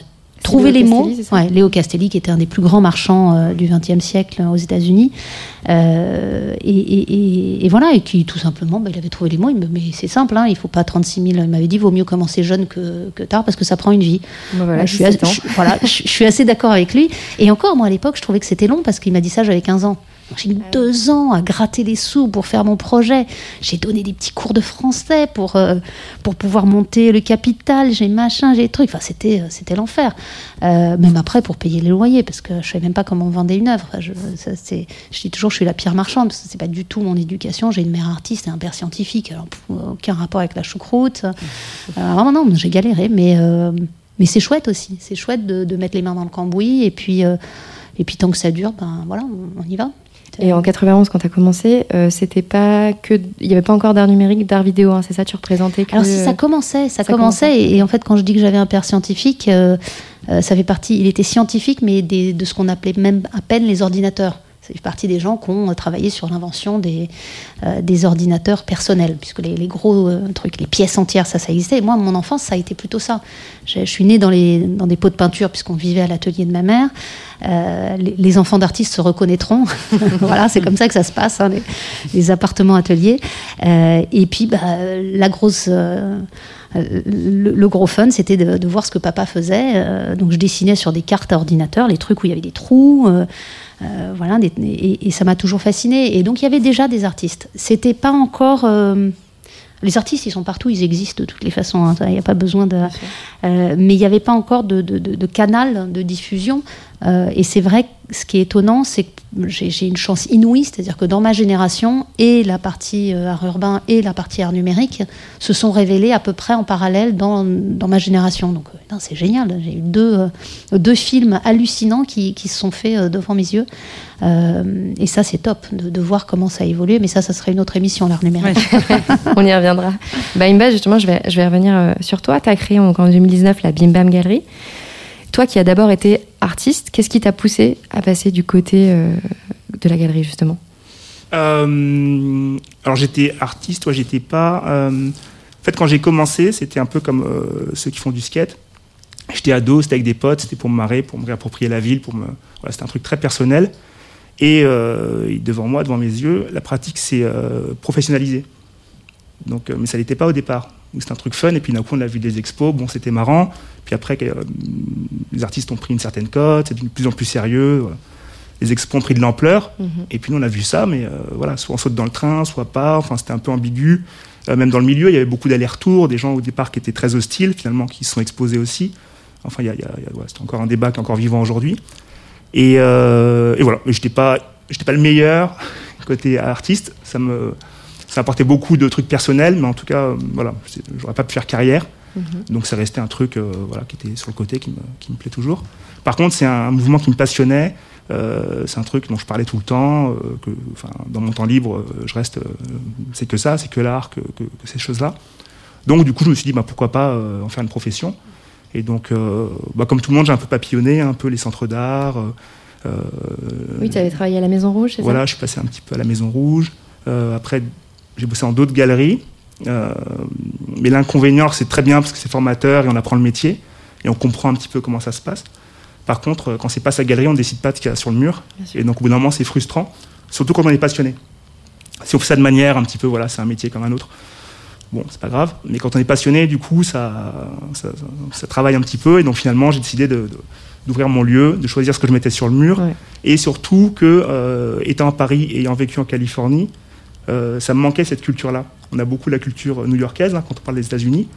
trouvé Léo les mots. Ouais, Léo Castelli, qui était un des plus grands marchands euh, du XXe siècle euh, aux États-Unis. Euh, et, et- et- et voilà, et qui tout simplement, bah, il avait trouvé les mots. Il me, mais c'est simple, hein, il faut pas 36 000. Il m'avait dit, vaut mieux commencer jeune que, que tard parce que ça prend une vie. Bah voilà, je, suis 17 assez, ans. je- voilà, je, je suis assez d'accord avec lui. Et encore, moi, à l'époque, je trouvais que c'était long parce qu'il m'a dit ça, j'avais 15 ans. J'ai eu deux ans à gratter les sous pour faire mon projet. J'ai donné des petits cours de français pour, euh, pour pouvoir monter le capital. J'ai machin, j'ai des trucs. Enfin, c'était, euh, c'était l'enfer. Euh, même après, pour payer les loyers, parce que je savais même pas comment on une œuvre. Je, ça, c'est, je dis toujours, je suis la pire marchande, parce que c'est pas du tout mon éducation. J'ai une mère artiste et un père scientifique. Alors, aucun rapport avec la choucroute. Euh, vraiment, non, j'ai galéré, mais. mais c'est chouette aussi, c'est chouette de, mettre les mains dans le cambouis et puis, et puis tant que ça dure, ben voilà, on y va. Et en 91, quand tu as commencé, euh, c'était pas que. Il n'y avait pas encore d'art numérique, d'art vidéo, hein, c'est ça Tu représentais que. Alors si ça commençait, ça, ça commençait, commençait. et, et en fait quand je dis que j'avais un père scientifique, euh, euh, ça fait partie, il était scientifique, mais des- de ce qu'on appelait même à peine les ordinateurs. Fait partie des gens qui ont travaillé sur l'invention des, euh, des ordinateurs personnels, puisque les, les gros euh, trucs, les pièces entières, ça, ça existait. Moi, mon enfance, ça a été plutôt ça. Je, suis née dans, les, dans des pots de peinture, puisqu'on vivait à l'atelier de ma mère. Euh, les, les enfants d'artistes se reconnaîtront. voilà, c'est comme ça que ça se passe, hein, les, les appartements ateliers. Euh, et puis, bah, la grosse. euh, le, le gros fun, c'était de, de voir ce que papa faisait. Donc, je dessinais sur des cartes à ordinateur, les trucs où il y avait des trous. Euh, voilà, des- et, et ça m'a toujours fasciné. Et donc, il y avait déjà des artistes. C'était pas encore. euh, les artistes, ils sont partout, ils existent de toutes les façons. hein, Il n'y a pas besoin de. Euh, mais il n'y avait pas encore de, de- de- de canal de diffusion. Euh, et c'est vrai que ce qui est étonnant, c'est que j'ai une chance inouïe, c'est-à-dire que dans ma génération, et la partie euh, art urbain et la partie art numérique se sont révélés à peu près en parallèle dans, dans ma génération. Donc euh, c'est génial. J'ai eu deux, deux films hallucinants qui, qui se sont faits devant mes yeux. Euh, et ça, c'est top de, de voir comment ça a évolué. Mais ça, ça serait une autre émission, l'art numérique. On y reviendra. Bah, Imba, justement, je vais, je vais revenir sur toi. Tu as créé en 2019 la Bim Bam Galerie. Toi qui as d'abord été artiste, qu'est-ce qui t'a poussé à passer du côté euh, de la galerie, justement? Euh, alors j'étais artiste, ouais, j'étais pas. euh, en fait, quand j'ai commencé, c'était un peu comme ceux qui font du skate. J'étais ado, c'était avec des potes, c'était pour me marrer, pour me réapproprier la ville, pour me. Voilà, c'était un truc très personnel. Et, devant moi, devant mes yeux, la pratique s'est professionnalisée. Donc, mais ça n'était pas au départ. Donc, C'était un truc fun, et puis d'un coup, on a vu des expos, bon, c'était marrant. Puis après, euh, les artistes ont pris une certaine cote, c'est de plus en plus sérieux. voilà. Les expos ont pris de l'ampleur. Et puis nous, on a vu ça, mais euh, voilà, soit on saute dans le train, soit pas. Enfin, c'était un peu ambigu. Euh, même dans le milieu, il y avait beaucoup d'allers-retours, des gens au départ qui étaient très hostiles, finalement, qui se sont exposés aussi. Enfin, il y a, il y a- il y a- ouais, c'est encore un débat qui est encore vivant aujourd'hui. Et, euh, et voilà, mais j'étais pas j'étais pas le meilleur côté artiste. Ça me, ça apportait beaucoup de trucs personnels, mais en tout cas, euh, voilà, j'aurais pas pu faire carrière. Mhm. Donc c'est resté un truc euh, voilà, qui était sur le côté, qui me, qui me plaît toujours. Par contre, c'est un, mouvement qui me passionnait. Euh, c'est un truc dont je parlais tout le temps. que, dans mon temps libre, je reste. c'est que ça, c'est que l'art, que, que, ces choses-là. Donc du coup, je me suis dit, bah, pourquoi pas en faire une profession. Et donc, bah, comme tout le monde, j'ai un peu papillonné, un peu les centres d'art. oui, tu avais travaillé à la Maison Rouge, c'est Voilà, je suis passé un petit peu à la Maison Rouge. après, j'ai bossé dans d'autres galeries. Euh, mais l'inconvénient, c'est très bien parce que c'est formateur et on apprend le métier et on comprend un petit peu comment ça se passe. Par contre, euh, quand c'est pas sa galerie, on ne décide pas de ce qu'il y a sur le mur. Et donc, au bout d'un moment, c'est frustrant, surtout quand on est passionné. Si on fait ça de manière un petit peu, voilà, c'est un métier comme un autre. Bon, c'est pas grave. Mais quand on est passionné, du coup, ça, ça, travaille un petit peu. Et donc, finalement, j'ai décidé d'ouvrir mon lieu, de choisir ce que je mettais sur le mur. Et surtout que, euh, étant à Paris et ayant vécu en Californie, euh, ça me manquait cette culture-là. On a beaucoup la culture new-yorkaise hein, quand on parle des États-Unis,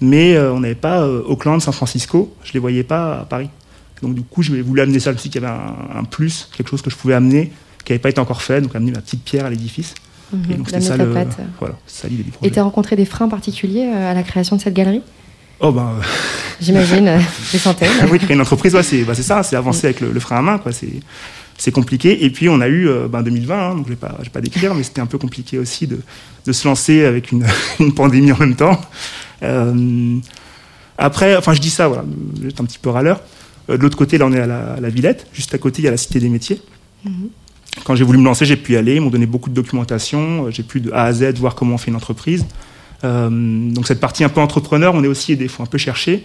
mais euh, on n'avait pas euh, Auckland, San Francisco, je les voyais pas à Paris. Donc du coup, je voulu amener ça aussi, qu'il y avait un, plus, quelque chose que je pouvais amener, qui n'avait pas été encore fait, donc amener ma petite pierre à l'édifice. Mhm, et donc c'était ça, le, voilà, ça l'idée du projet. Et tu as rencontré des freins particuliers à la création de cette galerie? Oh ben. J'imagine, des centaines. oui, créer une entreprise, bah, c'est ça, c'est avancer avec le, frein à main, quoi. C'est compliqué. Et puis on a eu euh, ben, 2020, hein, donc je ne vais pas, pas décrire, mais c'était un peu compliqué aussi de, de se lancer avec une, une, pandémie en même temps. Euh, après, enfin je dis ça, voilà, j'étais un petit peu râleur. Euh, de l'autre côté, là on est à la, Villette, juste à côté il y a la Cité des Métiers. Mhm. Quand j'ai voulu me lancer, j'ai pu y aller, ils m'ont donné beaucoup de documentation, j'ai pu de A à Z voir comment on fait une entreprise. donc cette partie un peu entrepreneur, on est aussi il faut un peu chercher.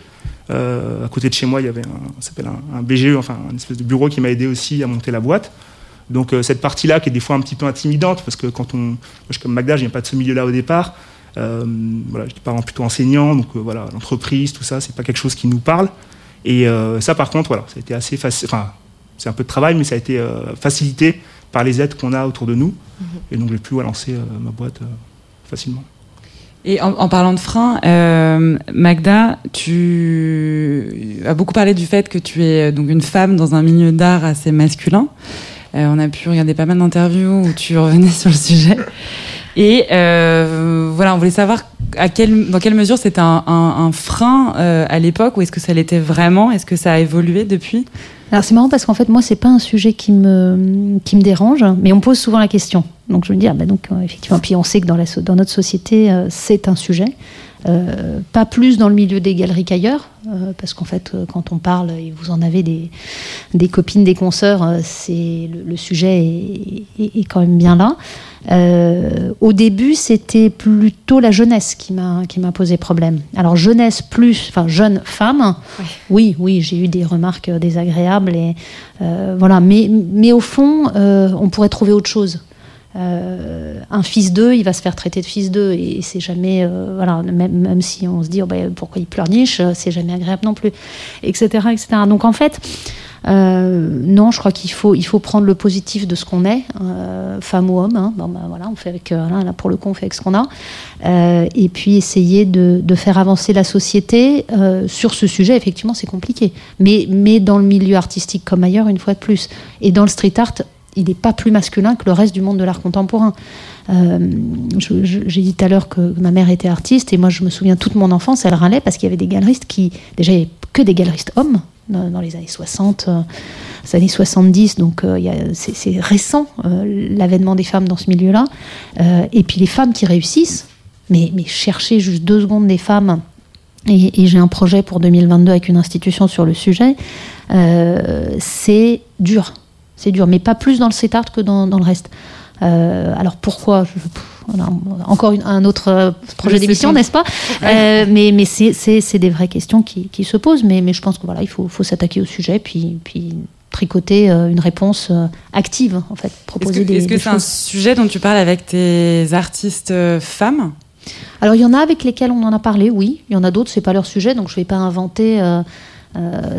Euh, à côté de chez moi, il y avait un, s'appelle un, BGE, enfin un espèce de bureau qui m'a aidé aussi à monter la boîte. Donc euh, cette partie-là qui est des fois un petit peu intimidante, parce que quand on, moi, je suis comme Magda, je viens pas de ce milieu-là au départ. Euh, voilà, j'étais parent plutôt enseignant, donc euh, voilà, l'entreprise, tout ça, c'est pas quelque chose qui nous parle. Et ça, par contre, voilà, ça a été assez facile. Enfin, c'est un peu de travail, mais ça a été facilité par les aides qu'on a autour de nous. Mhm. Et donc j'ai pu lancer ma boîte facilement. Et en, parlant de frein, euh, Magda, tu as beaucoup parlé du fait que tu es euh, donc une femme dans un milieu d'art assez masculin. Euh, on a pu regarder pas mal d'interviews où tu revenais sur le sujet. Et voilà, on voulait savoir dans quelle mesure c'était un, frein à l'époque ou est-ce que ça l'était vraiment? Est-ce que ça a évolué depuis? Alors c'est marrant parce qu'en fait moi c'est pas un sujet qui me qui me dérange, mais on me pose souvent la question. Donc je me dis ah ben donc euh, effectivement puis on sait que dans notre société euh, c'est un sujet. Euh, pas plus dans le milieu des galeries qu'ailleurs, parce qu'en fait, quand on parle, et vous en avez des, copines, des consoeurs, c'est le, sujet est, quand même bien là. Euh, au début, c'était plutôt la jeunesse qui m'a qui m'a posé problème. Alors jeunesse plus, enfin jeune femme. Oui, oui, j'ai eu des remarques désagréables et euh, voilà. Mais mais au fond, euh, on pourrait trouver autre chose. Un fils d'eux, il va se faire traiter de fils d'eux et c'est jamais voilà même, même, si on se dit oh, ben, pourquoi il pleurniche, c'est jamais agréable non plus, etc., etc. Donc en fait. Euh, non, je crois qu'il faut, il faut prendre le positif de ce qu'on est, euh, femme ou homme. Hein. Bon, ben, voilà, on fait avec, euh, là, pour le coup, on fait avec ce qu'on a. et puis essayer de, de, faire avancer la société sur ce sujet. Effectivement, c'est compliqué. Mais, mais dans le milieu artistique comme ailleurs, une fois de plus. Et dans le street art, il n'est pas plus masculin que le reste du monde de l'art contemporain. J'ai dit tout à l'heure que ma mère était artiste et moi je me souviens toute mon enfance, elle râlait parce qu'il y avait des galeristes qui, déjà il n'y avait que des galeristes hommes, dans, les années 60, euh, les années 70, donc euh, c'est récent euh, l'avènement des femmes dans ce milieu-là. et puis les femmes qui réussissent, mais chercher juste deux secondes des femmes et, j'ai un projet pour 2022 avec une institution sur le sujet, c'est dur. C'est dur, mais pas plus dans le CETART que dans, le reste. alors pourquoi? Encore un autre euh, projet d'émission, n'est-ce pas? Euh, Mais, mais c'est des vraies questions qui, qui, se posent. Mais, mais je pense qu'il voilà, il faut, faut s'attaquer au sujet, puis, puis tricoter euh, une réponse active, en fait, proposer est-ce que, Est-ce que c'est un sujet dont tu parles avec tes artistes femmes? Alors, il y en a avec lesquels on en a parlé, oui. Il y en a d'autres, c'est pas leur sujet, donc je vais pas inventer. Euh,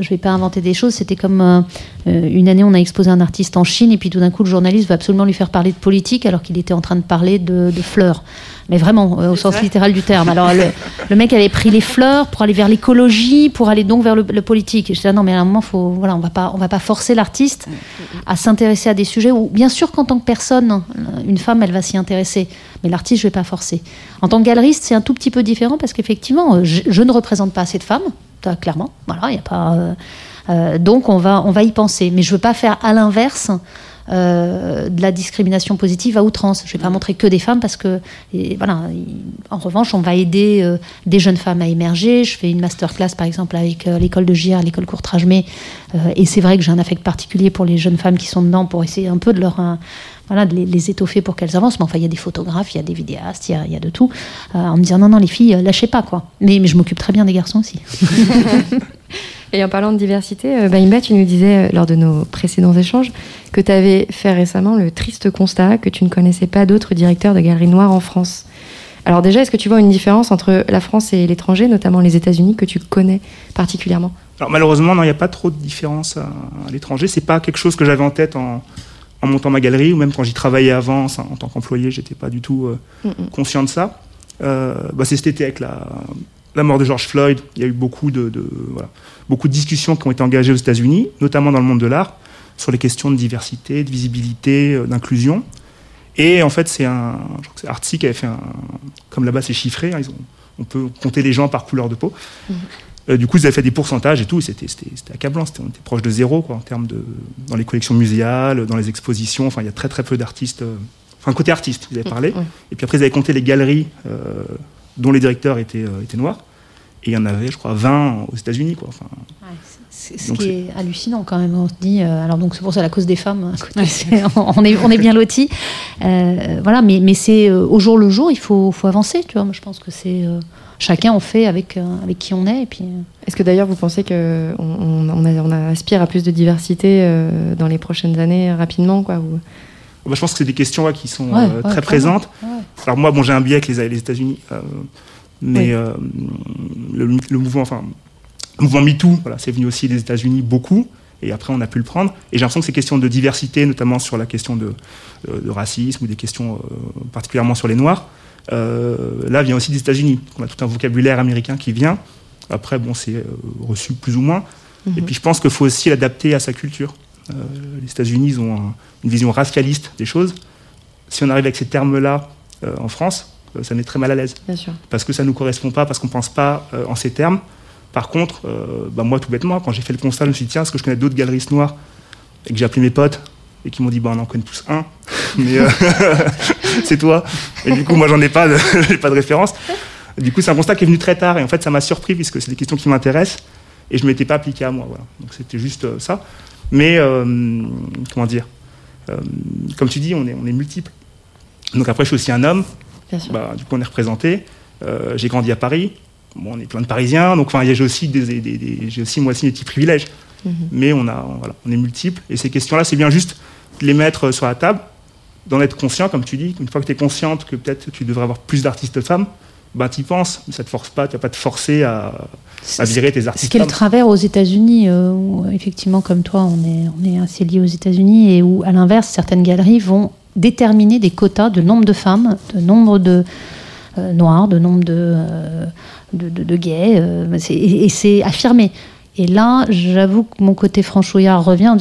je vais pas inventer des choses. C'était comme euh, euh, une année, on a exposé un artiste en Chine et puis tout d'un coup, le journaliste veut absolument lui faire parler de politique alors qu'il était en train de parler de, de fleurs. Mais vraiment, euh, au sens littéral du terme. Alors, le, le mec avait pris les fleurs pour aller vers l'écologie, pour aller donc vers le, le politique. Et je disais, ah non, mais à un moment, faut, voilà, on va pas, on va pas forcer l'artiste à s'intéresser à des sujets où, bien sûr, qu'en tant que personne, euh, une femme, elle va s'y intéresser. Mais l'artiste, je vais pas forcer. En tant que galeriste, c'est un tout petit peu différent parce qu'effectivement, euh, je, je ne représente pas assez de femmes, clairement. Voilà, il y a pas. euh, euh, donc, on va, on va y penser. Mais je veux pas faire à l'inverse. euh, de la discrimination positive à outrance. Je ne vais pas montrer que des femmes parce que, et voilà. il- En revanche, on va aider euh, des jeunes femmes à émerger. Je fais une masterclass par exemple avec euh, l'école de JR, l'école Courtrage-May, euh, et c'est vrai que j'ai un affect particulier pour les jeunes femmes qui sont dedans pour essayer un peu de leur voilà, de les, les étoffer pour qu'elles avancent. Mais enfin, il y a des photographes, il y a des vidéastes, il y a, il y a de tout. Euh, en me disant non, non, les filles, euh, lâchez pas quoi. Mais, mais je m'occupe très bien des garçons aussi. Et en parlant de diversité, euh, Bahimba, tu nous disais lors de nos précédents échanges que tu avais fait récemment le triste constat que tu ne connaissais pas d'autres directeurs de galeries noires en France. Alors déjà, est-ce que tu vois une différence entre la France et l'étranger, notamment les États-Unis, que tu connais particulièrement? Alors malheureusement, non, il n'y a pas trop de différence à, à l'étranger. C'est pas quelque chose que j'avais en tête en, en montant ma galerie, ou même quand j'y travaillais avant, ça, en tant qu'employé, j'étais pas du tout euh, Mm-mm. conscient de ça. Euh, bah, c'est cet été avec la, la mort de George Floyd, il y a eu beaucoup de, de- voilà, beaucoup de discussions qui ont été engagées aux États-Unis, notamment dans le monde de l'art, sur les questions de diversité, de visibilité, euh, d'inclusion. Et en fait, c'est un, je crois que c'est Artsy qui avait fait un, comme là-bas c'est chiffré, hein, ils ont, on peut compter les gens par couleur de peau. Euh, du coup, ils avaient fait des pourcentages et tout, c'était c'était- c'était accablant, c'était on était proche de zéro quoi, en termes de dans les collections muséales, dans les expositions. Enfin, il y a très très peu d'artistes. euh, Enfin, côté artiste, ils avaient parlé. Ouais. Et puis après, ils avaient compté les galeries euh, dont les directeurs étaient, euh, étaient noirs. Et il y en avait, je crois, 20 aux États-Unis. Quoi. Enfin, C'est ce qui est hallucinant quand même. On se dit, euh, alors donc c'est pour ça la cause des femmes. c'est- on est on est bien lotis. Euh, voilà, mais mais c'est euh, au jour le jour, il faut faut avancer. Tu vois, moi je pense que c'est euh, chacun on fait avec euh, avec qui on est et puis. euh, Est-ce que d'ailleurs vous pensez qu'on on, on, aspire à plus de diversité euh, dans les prochaines années rapidement quoi, ou... bah, je pense que c'est des questions ouais, qui sont Ouais, euh, ouais, très présentes. Ouais. Alors moi, bon, j'ai un biais avec les, les États-Unis, euh, mais Oui. euh, le, le mouvement, enfin, le mouvement MeToo, voilà, c'est venu aussi des États-Unis beaucoup, et après on a pu le prendre. Et j'ai l'impression que ces questions de diversité, notamment sur la question de, de racisme ou des questions euh, particulièrement sur les Noirs, euh, là vient aussi des États-Unis. On a tout un vocabulaire américain qui vient. Après, bon, c'est euh, reçu plus ou moins. Mhm. Et puis je pense qu'il faut aussi l'adapter à sa culture. Euh, les États-Unis, ils ont un- une vision racialiste des choses. Si on arrive avec ces termes-là euh, en France, euh, ça met très mal à l'aise Bien sûr. parce que ça ne nous correspond pas, parce qu'on ne pense pas euh, en ces termes. Par contre, euh, bah, moi, tout bêtement, quand j'ai fait le constat, je me suis dit, tiens, est-ce que je connais d'autres galeristes noirs Et que j'ai appelé mes potes et qui m'ont dit, bah, on en connaît tous un, mais euh, c'est toi. Et du coup, moi, j'en ai pas, de, pas de référence. Du coup, c'est un constat qui est venu très tard et en fait, ça m'a surpris puisque c'est des questions qui m'intéressent et je ne m'étais pas appliqué à moi. Voilà. Donc, c'était juste euh, ça. Mais, euh, comment dire Euh, Comme tu dis, on est, on est multiples. Donc, après, je suis aussi un homme. Bien sûr. Bah, du coup, on est représenté. Euh, j'ai grandi à Paris. Bon, on est plein de Parisiens, donc enfin, j'ai aussi des, des- des- j'ai aussi moi aussi des petits privilèges. Mhm. Mais on a, voilà, on est multiples. Et ces questions-là, c'est bien juste de les mettre sur la table, d'en être conscient, comme tu dis. Une fois que tu es consciente que peut-être tu devrais avoir plus d'artistes femmes, bah tu penses, mais ça te force pas, tu vas pas te forcer à, à virer tes Ce artistes qui est le travers aux États-Unis, euh, où effectivement, comme toi, on est, on est assez lié aux États-Unis, et où, à l'inverse, certaines galeries vont déterminer des quotas de nombre de femmes, de nombre de euh, noirs, de nombre de, euh, de, de- de gays, et c'est affirmé. Et là, j'avoue que mon côté franchouillard revient.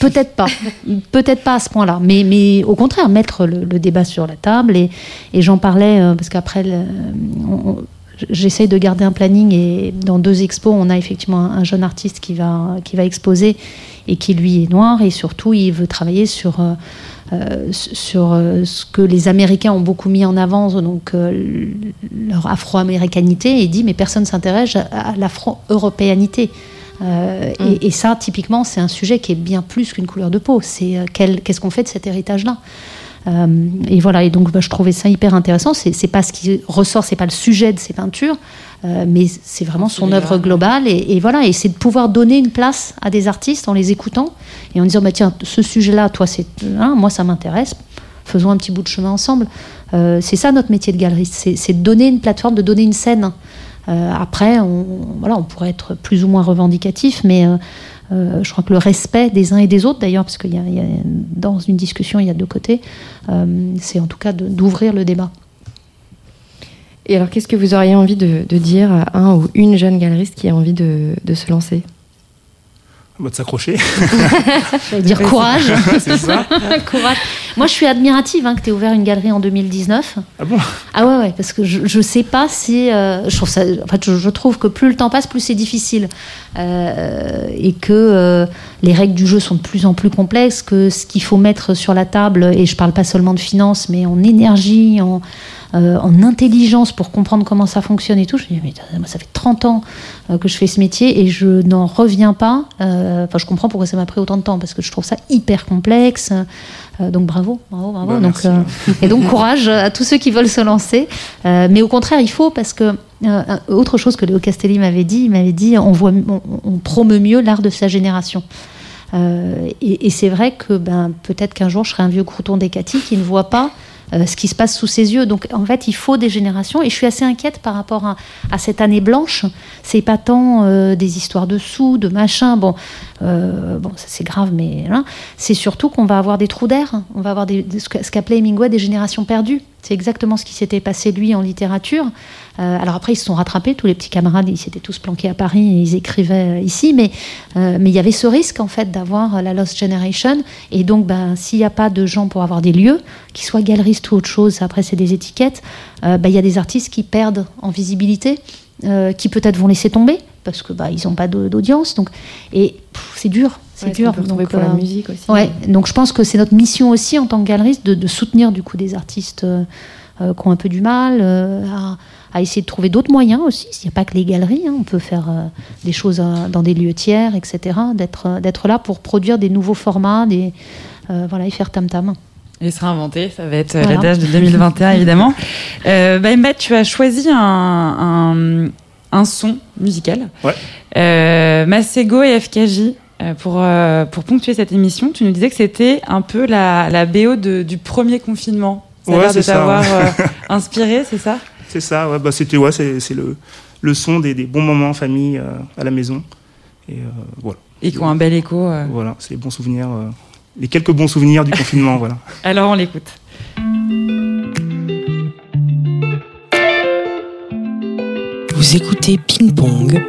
Peut-être pas, peut-être pas à ce point-là, mais, mais au contraire, mettre le, débat sur la table. Et, j'en parlais euh, parce qu'après, j'essaye de garder un planning et dans deux expos, on a effectivement un, un jeune artiste qui va, qui va exposer et qui lui est noir et surtout il veut travailler sur, euh, sur euh, ce que les Américains ont beaucoup mis en avant, donc euh, leur afro-américanité, et dit mais personne s'intéresse à, l'afro-européanité. Euh, Mm. et, et ça, typiquement, c'est un sujet qui est bien plus qu'une couleur de peau. C'est euh, qu'est-ce qu'on fait de cet héritage-là? Euh, Et voilà. Et donc, bah, je trouvais ça hyper intéressant. C'est c'est pas ce qui ressort, c'est pas le sujet de ces peintures, euh, mais c'est vraiment son œuvre globale. Et, et voilà. Et c'est de pouvoir donner une place à des artistes en les écoutant et en disant bah tiens, ce sujet-là, toi, c'est hein, moi, ça m'intéresse. Faisons un petit bout de chemin ensemble. Euh, c'est ça notre métier de galeriste, c'est c'est de donner une plateforme, de donner une scène après, on, voilà, on pourrait être plus ou moins revendicatif, mais je crois que le respect des uns et des autres, d'ailleurs, parce qu'il y, a dans une discussion, il y a deux côtés, c'est en tout cas d'ouvrir le débat. Et alors, qu'est-ce que vous auriez envie de, dire à un ou une jeune galeriste qui a envie de se lancer? De s'accrocher. Dire courage. c'est ça. courage. Moi, je suis admirative hein, que tu aies ouvert une galerie en 2019. Ah bon? Ah ouais, ouais, parce que je, ne sais pas si. Euh, je, trouve ça, en fait, je, trouve que plus le temps passe, plus c'est difficile. Euh, et que euh, les règles du jeu sont de plus en plus complexes, que ce qu'il faut mettre sur la table, et je parle pas seulement de finances, mais en énergie, en euh, en intelligence pour comprendre comment ça fonctionne et tout. Je me dis, mais ça fait 30 ans euh, que je fais ce métier et je n'en reviens pas. Euh, enfin, je comprends pourquoi ça m'a pris autant de temps parce que je trouve ça hyper complexe. donc bravo, bravo, bravo. Bah, donc, et donc courage à tous ceux qui veulent se lancer. mais au contraire, il faut parce que autre chose que Léo Castelli m'avait dit, il m'avait dit on, voit, on, promeut mieux l'art de sa génération. et, et c'est vrai que ben, peut-être qu'un jour je serai un vieux crouton d'Ecati qui ne voit pas euh, ce qui se passe sous ses yeux. Donc en fait, il faut des générations. Et je suis assez inquiète par rapport à, cette année blanche. C'est pas tant euh, des histoires de sous, de machin. Bon, euh, bon, c'est grave, mais hein, c'est surtout qu'on va avoir des trous d'air. On va avoir des, ce qu'appelait Hemingway des générations perdues. C'est exactement ce qui s'était passé lui en littérature. Euh, alors après, ils se sont rattrapés, tous les petits camarades, ils s'étaient tous planqués à Paris et ils écrivaient euh, ici, mais euh, mais il y avait ce risque en fait d'avoir la Lost Generation. Et donc, ben, s'il n'y a pas de gens pour avoir des lieux, qu'ils soient galeristes ou autre chose, après c'est des étiquettes, ben, il y a des artistes qui perdent en visibilité, qui peut-être vont laisser tomber parce que bah, ils n'ont pas d'audience. Donc, et c'est dur, c'est dur. Donc, pour la musique aussi. Ouais, donc je pense que c'est notre mission aussi en tant que galeriste de, de soutenir du coup des artistes qui ont un peu du mal à à essayer de trouver d'autres moyens aussi. Il n'y a pas que les galeries, hein. on peut faire euh, des choses euh, dans des lieux tiers, etc. D'être euh, d'être là pour produire des nouveaux formats, des voilà, et faire tam tam. Et se réinventer, ça va être la tâche de 2021 évidemment. bah, tu as choisi un, un, son musical. Ouais. Masego et FKJ. Pour, pour ponctuer cette émission, tu nous disais que c'était un peu la, la BO de, du premier confinement. Ça ouais, a de t'avoir inspiré, c'est ça? C'est ça, ouais, bah c'était ouais, c'est le, le son des, des, bons moments en famille euh, à la maison. Et euh, voilà. Et qui ont un bel écho. Euh. Voilà, c'est les bons souvenirs, les quelques bons souvenirs du confinement, voilà. Alors on l'écoute. Vous écoutez Ping Pong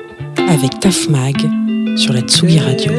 avec Taf Mag sur la Tsugi Radio.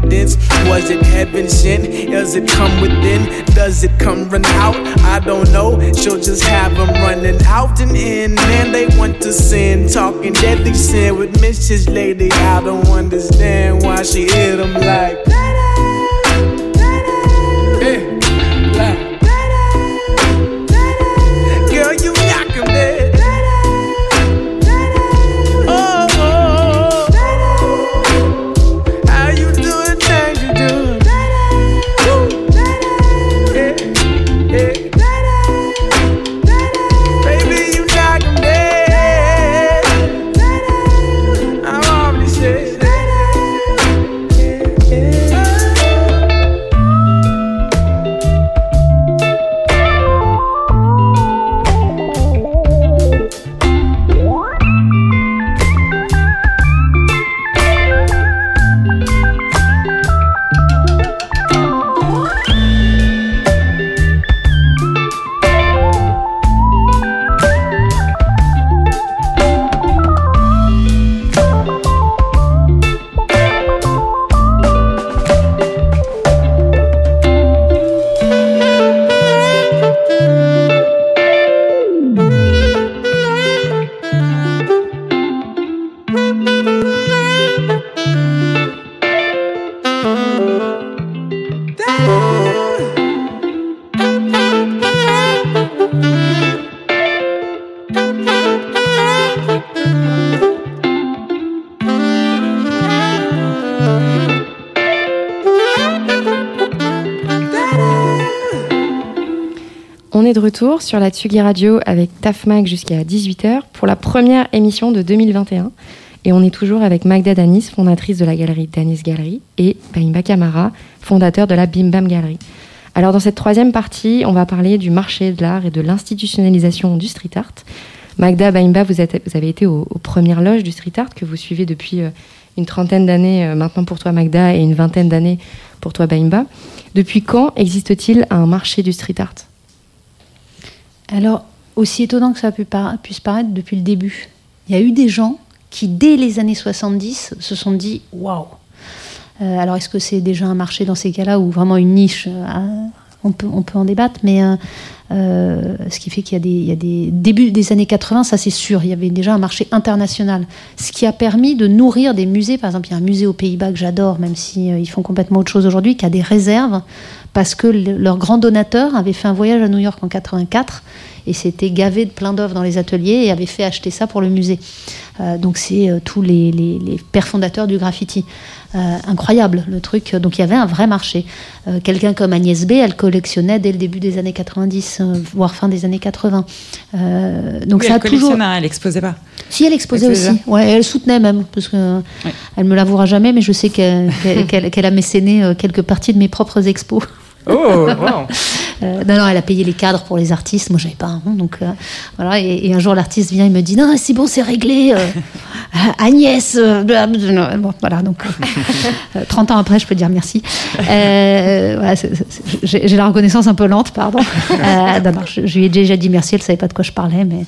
Was it heaven sent? Does it come within? Does it come run out? I don't know. She'll just have them running out and in. Man, they want to sin, talking deadly sin with Mrs. Lady. I don't understand why she hit them like. De retour sur la Tsugi Radio avec Tafmag jusqu'à 18h pour la première émission de 2021. Et on est toujours avec Magda Danis, fondatrice de la galerie Danis Gallery, et Baimba Kamara, fondateur de la Bim Bam Gallery. Alors dans cette troisième partie, on va parler du marché de l'art et de l'institutionnalisation du street art. Magda Baimba, vous, avez été aux, premières loges du street art que vous suivez depuis euh, une trentaine d'années euh, maintenant pour toi Magda et une vingtaine d'années pour toi Baimba. Depuis quand existe-t-il un marché du street art? Alors, aussi étonnant que ça puisse paraître depuis le début, il y a eu des gens qui, dès les années 70, se sont dit waouh. Euh, Alors, est-ce que c'est déjà un marché dans ces cas-là ou vraiment une niche euh, on, peut, en débattre, mais euh, ce qui fait qu'il y, a des débuts des années 80, ça c'est sûr, il y avait déjà un marché international. Ce qui a permis de nourrir des musées. Par exemple, il y a un musée aux Pays-Bas que j'adore, même s'ils ils font complètement autre chose aujourd'hui, qui a des réserves parce que leur grand donateur avait fait un voyage à New York en 84 et s'était gavé de plein d'œuvres dans les ateliers et avait fait acheter ça pour le musée. Euh, donc c'est euh, tous les, les, pères fondateurs du graffiti. Euh, incroyable le truc. Donc il y avait un vrai marché. Quelqu'un comme Agnès B, elle collectionnait dès le début des années 90, voire fin des années 80. donc ça elle a toujours. Elle exposait pas. Si elle exposait aussi. Ouais, elle soutenait même parce que elle me l'avouera jamais, mais je sais qu'elle a mécéné quelques parties de mes propres expos. Oh, wow. Euh, non, non, elle a payé les cadres pour les artistes. Moi, j'avais pas un rond. Donc, euh, voilà. Et, un jour, l'artiste vient, il me dit Non, c'est bon, c'est réglé. Euh, Agnès. bon, voilà. Donc, 30 ans après, je peux dire merci. j'ai la reconnaissance un peu lente, pardon. non, non, je, je, lui ai déjà dit merci. Elle savait pas de quoi je parlais, mais.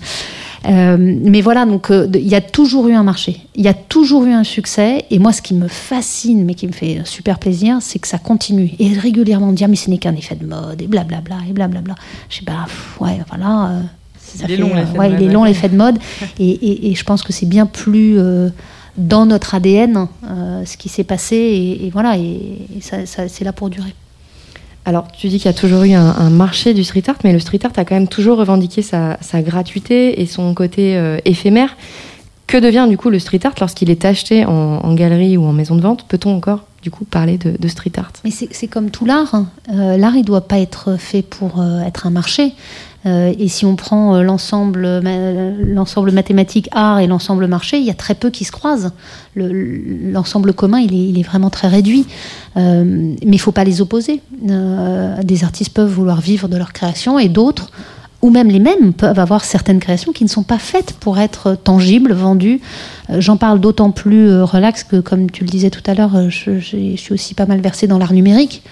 Euh, mais voilà, donc euh, il y a toujours eu un marché, il y a toujours eu un succès. Et moi, ce qui me fascine, mais qui me fait super plaisir, c'est que ça continue. Et régulièrement dire, mais ce n'est qu'un effet de mode, et blablabla, et blablabla. Je sais pas, ouais, voilà. Euh, il est long, ouais, il est long l'effet de mode. Et, et, je pense que c'est bien plus dans notre ADN ce qui s'est passé. Et, voilà, et, ça, ça, c'est là pour durer. Alors, tu dis qu'il y a toujours eu un, marché du street art, mais le street art a quand même toujours revendiqué sa, gratuité et son côté euh, éphémère. Que devient du coup le street art lorsqu'il est acheté en, galerie ou en maison de vente? Peut-on encore du coup parler de, street art? Mais c'est comme tout l'art. hein. Euh, l'art, il doit pas être fait pour euh, être un marché. Euh, et si on prend euh, l'ensemble ma- l'ensemble mathématique art et l'ensemble marché, il y a très peu qui se croisent. Le- L'ensemble commun, il est, vraiment très réduit. Euh, mais il faut pas les opposer. Euh, des artistes peuvent vouloir vivre de leur création et d'autres, ou même les mêmes, peuvent avoir certaines créations qui ne sont pas faites pour être tangibles, vendues. Euh, J'en parle d'autant plus euh, relax que, comme tu le disais tout à l'heure, euh, je, suis aussi pas mal versée dans l'art numérique.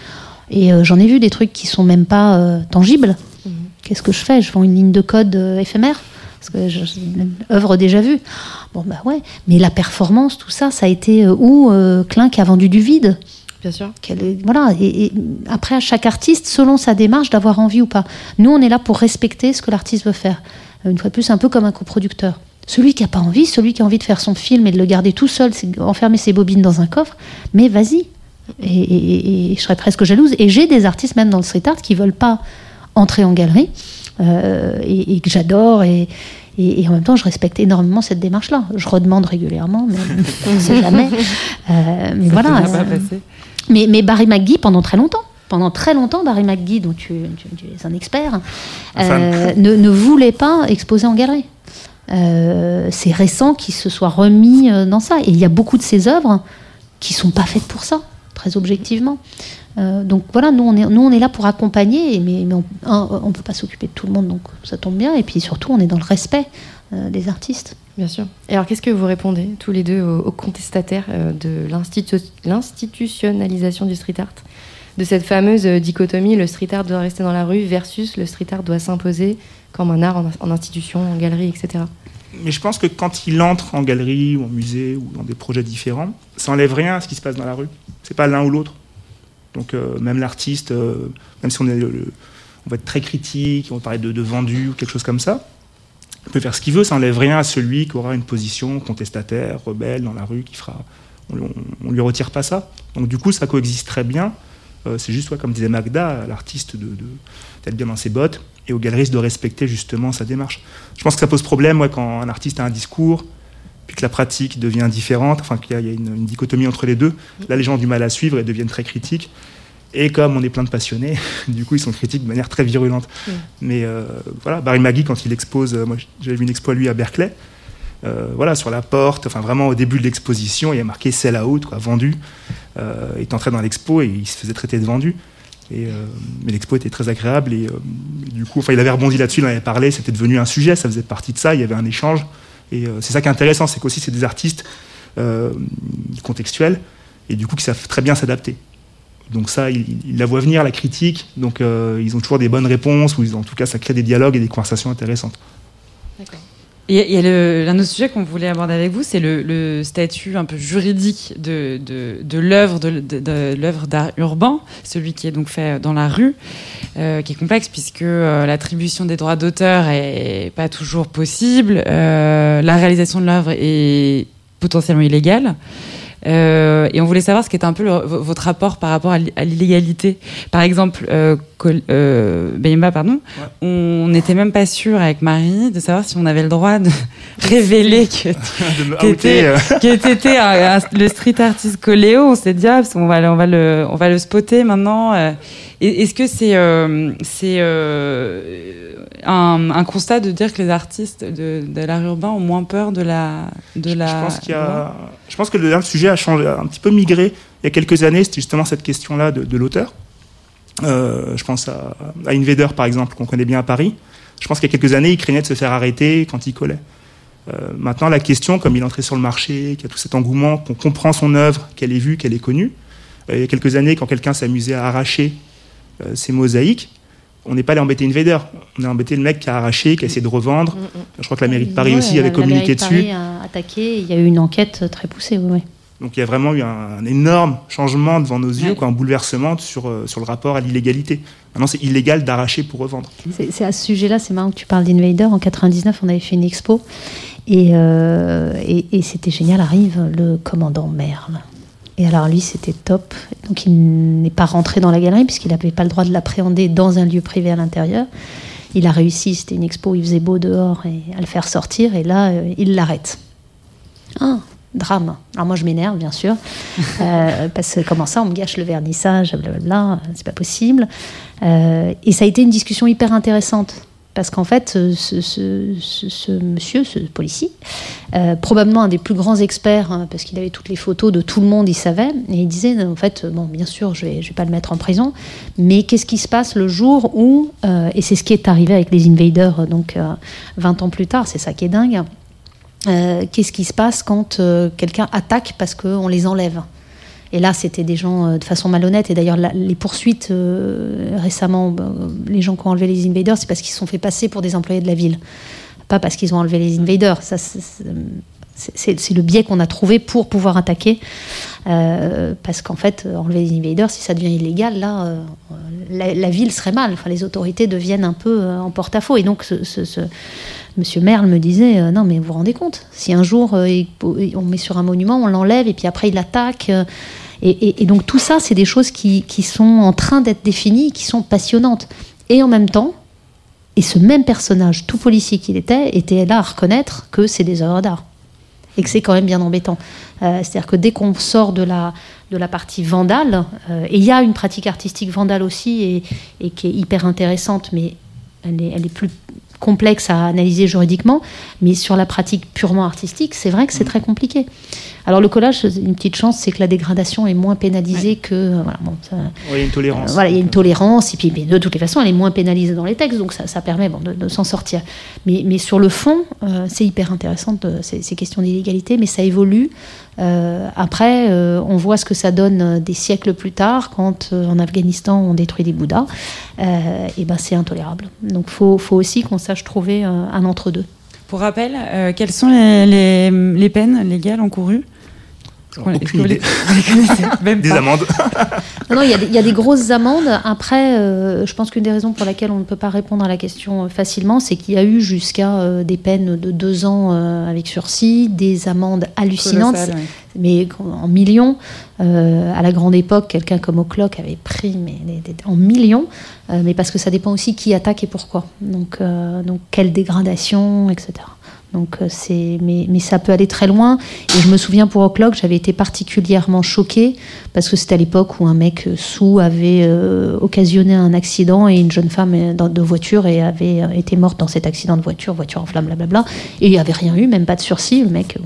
Et euh, j'en ai vu des trucs qui sont même pas euh, tangibles. Qu'est-ce que je fais? Je vends une ligne de code euh, éphémère? Parce que je, œuvre déjà vue. Bon bah ouais, mais la performance, tout ça, ça a été euh, où euh, Klein qui a vendu du vide? Bien sûr. Voilà. Et, et après, à chaque artiste, selon sa démarche, d'avoir envie ou pas. Nous, on est là pour respecter ce que l'artiste veut faire. Une fois de plus, un peu comme un coproducteur. Celui qui n'a pas envie, celui qui a envie de faire son film et de le garder tout seul, enfermer ses bobines dans un coffre, mais vas-y. Et- et je serais presque jalouse. Et j'ai des artistes, même dans le street art, qui veulent pas entrer en galerie euh, et, et que j'adore. Et, et- et en même temps, je respecte énormément cette démarche-là. Je redemande régulièrement, mais on ne sait jamais. Euh, mais voilà. Euh, mais, mais Barry McGee, pendant très longtemps, pendant très longtemps, Barry McGee, dont tu, tu- tu es un expert, euh, ne, ne voulait pas exposer en galerie. Euh, c'est récent qu'il se soit remis dans ça. Et il y a beaucoup de ses œuvres qui sont pas faites pour ça, très objectivement. Euh, donc voilà, nous on, est, nous on est là pour accompagner, mais, mais on ne peut pas s'occuper de tout le monde, donc ça tombe bien. Et puis surtout, on est dans le respect euh, des artistes. Bien sûr. Et alors, qu'est-ce que vous répondez tous les deux aux, aux contestataires euh, de l'institu- l'institutionnalisation du street art? De cette fameuse dichotomie, le street art doit rester dans la rue versus le street art doit s'imposer comme un art en, en institution, en galerie, etc. Mais je pense que quand il entre en galerie ou en musée ou dans des projets différents, ça enlève rien à ce qui se passe dans la rue. C'est pas l'un ou l'autre. Donc euh, même l'artiste, euh, même si on, va être très critique, on va parler de, vendu ou quelque chose comme ça, il peut faire ce qu'il veut, ça enlève rien à celui qui aura une position contestataire, rebelle dans la rue, qui fera. On, on lui retire pas ça. Donc du coup, ça coexiste très bien. Euh, c'est juste, comme disait Magda, l'artiste de, d'être bien dans ses bottes et au galeriste de respecter justement sa démarche. Je pense que ça pose problème quand un artiste a un discours, puis que la pratique devient différente, enfin qu'il y a, une, une dichotomie entre les deux. Là, les gens ont du mal à suivre et deviennent très critiques. Et comme on est plein de passionnés, du coup, ils sont critiques de manière très virulente. Mais euh, voilà, Barry Maggie, quand il expose, euh, moi j'avais vu une expo à lui à Berkeley, euh, voilà, sur la porte, enfin vraiment au début de l'exposition, il y a marqué sell out, quoi, vendu. Euh, il est entré dans l'expo et il se faisait traiter de vendu. Et, euh, mais l'expo était très agréable et du coup, enfin, il avait rebondi là-dessus, il en avait parlé, c'était devenu un sujet, ça faisait partie de ça, il y avait un échange. Et euh, c'est ça qui est intéressant, c'est qu'aussi c'est des artistes euh, contextuels et du coup qui savent très bien s'adapter. Donc ça, ils il la voient venir, la critique, donc euh, ils ont toujours des bonnes réponses, ou en tout cas ça crée des dialogues et des conversations intéressantes. Il y a un autre sujet qu'on voulait aborder avec vous, c'est le, statut un peu juridique de, de, l'œuvre de l'œuvre d'art urbain, celui qui est donc fait dans la rue, euh, qui est complexe puisque euh, l'attribution des droits d'auteur est pas toujours possible, euh, la réalisation de l'œuvre est potentiellement illégale. Euh, et on voulait savoir ce qu'était un peu le- votre rapport par rapport à l'i- à l'illégalité. Par exemple, euh, euh, Bemba, pardon, on n'était même pas sûr avec Marie de savoir si on avait le droit de révéler que de me Qui était- outer, euh, un- le street artist Coléo. On s'est dit, ah, parce va, on va le, on va le spotter maintenant. Est-ce que c'est euh, c'est euh, un, un constat de dire que les artistes de, de l'art urbain ont moins peur de la de la Je pense, qu'il y a... je pense que le, le sujet a changé, a un petit peu migré. Il y a quelques années, c'était justement cette question-là de, de l'auteur. Euh, je pense à, à Invader, par exemple, qu'on connaît bien à Paris. Je pense qu'il y a quelques années, il craignait de se faire arrêter quand il collait. Maintenant, la question, comme il est entré sur le marché, qu'il y a tout cet engouement, qu'on comprend son œuvre, qu'elle est vue, qu'elle est connue. il y a quelques années, quand quelqu'un s'amusait à arracher euh, ses mosaïques, on n'est pas allé embêter Invader. On a embêté le mec qui a arraché, qui a essayé de revendre. Je crois que la mairie de Paris Ouais, aussi la- avait la communiqué de dessus. Paris a attaqué, il y a eu une enquête très poussée. Oui. Donc il y a vraiment eu un, un énorme changement devant nos yeux, Ouais. quoi, un bouleversement sur, euh, sur le rapport à l'illégalité. Maintenant, c'est illégal d'arracher pour revendre. C'est c'est à ce sujet-là, c'est marrant que tu parles d'Invader. En 99, on avait fait une expo et, euh, et, et c'était génial. Arrive le commandant Merle. Et alors lui, c'était top. Donc il n'est pas rentré dans la galerie puisqu'il n'avait pas le droit de l'appréhender dans un lieu privé à l'intérieur. Il a réussi, c'était une expo, il faisait beau dehors et à le faire sortir. Et là, euh, il l'arrête. Ah, drame. Alors moi je m'énerve bien sûr, euh, parce que comment ça on me gâche le vernissage, blablabla, c'est pas possible. Euh, et ça a été une discussion hyper intéressante. Parce qu'en fait, ce, monsieur, ce policier, euh, probablement un des plus grands experts, hein, parce qu'il avait toutes les photos de tout le monde, il savait, et il disait, en fait, bon, bien sûr, je ne vais, pas le mettre en prison, mais qu'est-ce qui se passe le jour où, et c'est ce qui est arrivé avec les invaders, donc 20 ans plus tard, c'est ça qui est dingue, euh, qu'est-ce qui se passe quand euh, quelqu'un attaque parce qu'on les enlève? Et là, c'était des gens euh, de façon malhonnête. Et d'ailleurs, les poursuites récemment, les gens qui ont enlevé les invaders, c'est parce qu'ils se sont fait passer pour des employés de la ville. Pas parce qu'ils ont enlevé les invaders. Ça, c'est le biais qu'on a trouvé pour pouvoir attaquer. parce qu'en fait, enlever les invaders, si ça devient illégal, là, la, ville serait mal. Enfin, les autorités deviennent un peu en porte-à-faux. Et donc, ce, ce Monsieur Merle me disait euh, non mais vous vous rendez compte? Si un jour euh, on met sur un monument on l'enlève et puis après il attaque euh, et, donc tout ça c'est des choses qui, sont en train d'être définies qui sont passionnantes. Et en même temps et ce même personnage tout policier qu'il était était là à reconnaître que c'est des œuvres d'art. Et que c'est quand même bien embêtant. C'est-à-dire que dès qu'on sort de la de la partie vandale et il y a une pratique artistique vandale aussi et, et qui est hyper intéressante mais elle est, elle est plus complexe à analyser juridiquement, mais sur la pratique purement artistique, c'est vrai que c'est mm. très compliqué. Alors le collage, une petite chance, c'est que la dégradation est moins pénalisée que euh, voilà, bon, il y a une tolérance. Euh, voilà, il y a une tolérance et puis de toutes les façons, elle est moins pénalisée dans les textes, donc ça, ça permet bon, de, s'en sortir. Mais, mais, sur le fond, euh, c'est hyper intéressant ces, ces, questions d'illégalité, mais ça évolue. Après, on voit ce que ça donne des siècles plus tard, quand en Afghanistan on détruit des Bouddhas, et ben c'est intolérable. Donc faut, faut aussi qu'on sache trouver un entre deux. Pour rappel, quelles sont les peines légales encourues des amendes. non, il y, a des grosses amendes. Après, euh, je pense qu'une des raisons pour laquelle on ne peut pas répondre à la question euh, facilement, c'est qu'il y a eu jusqu'à euh, des peines de deux ans avec sursis, des amendes hallucinantes, mais en millions. à la grande époque, quelqu'un comme O'Clock avait pris mais, en millions, mais parce que ça dépend aussi qui attaque et pourquoi. Donc, donc quelle dégradation, etc. Donc euh, c'est, mais, mais, ça peut aller très loin. Et je me souviens pour O'Clock, j'avais été particulièrement choquée parce que c'était à l'époque où un mec sous avait euh, occasionné un accident et une jeune femme euh, de voiture et avait été morte dans cet accident de voiture, voiture en flammes, blablabla. Et il n'y avait rien eu, même pas de sursis. Le mec,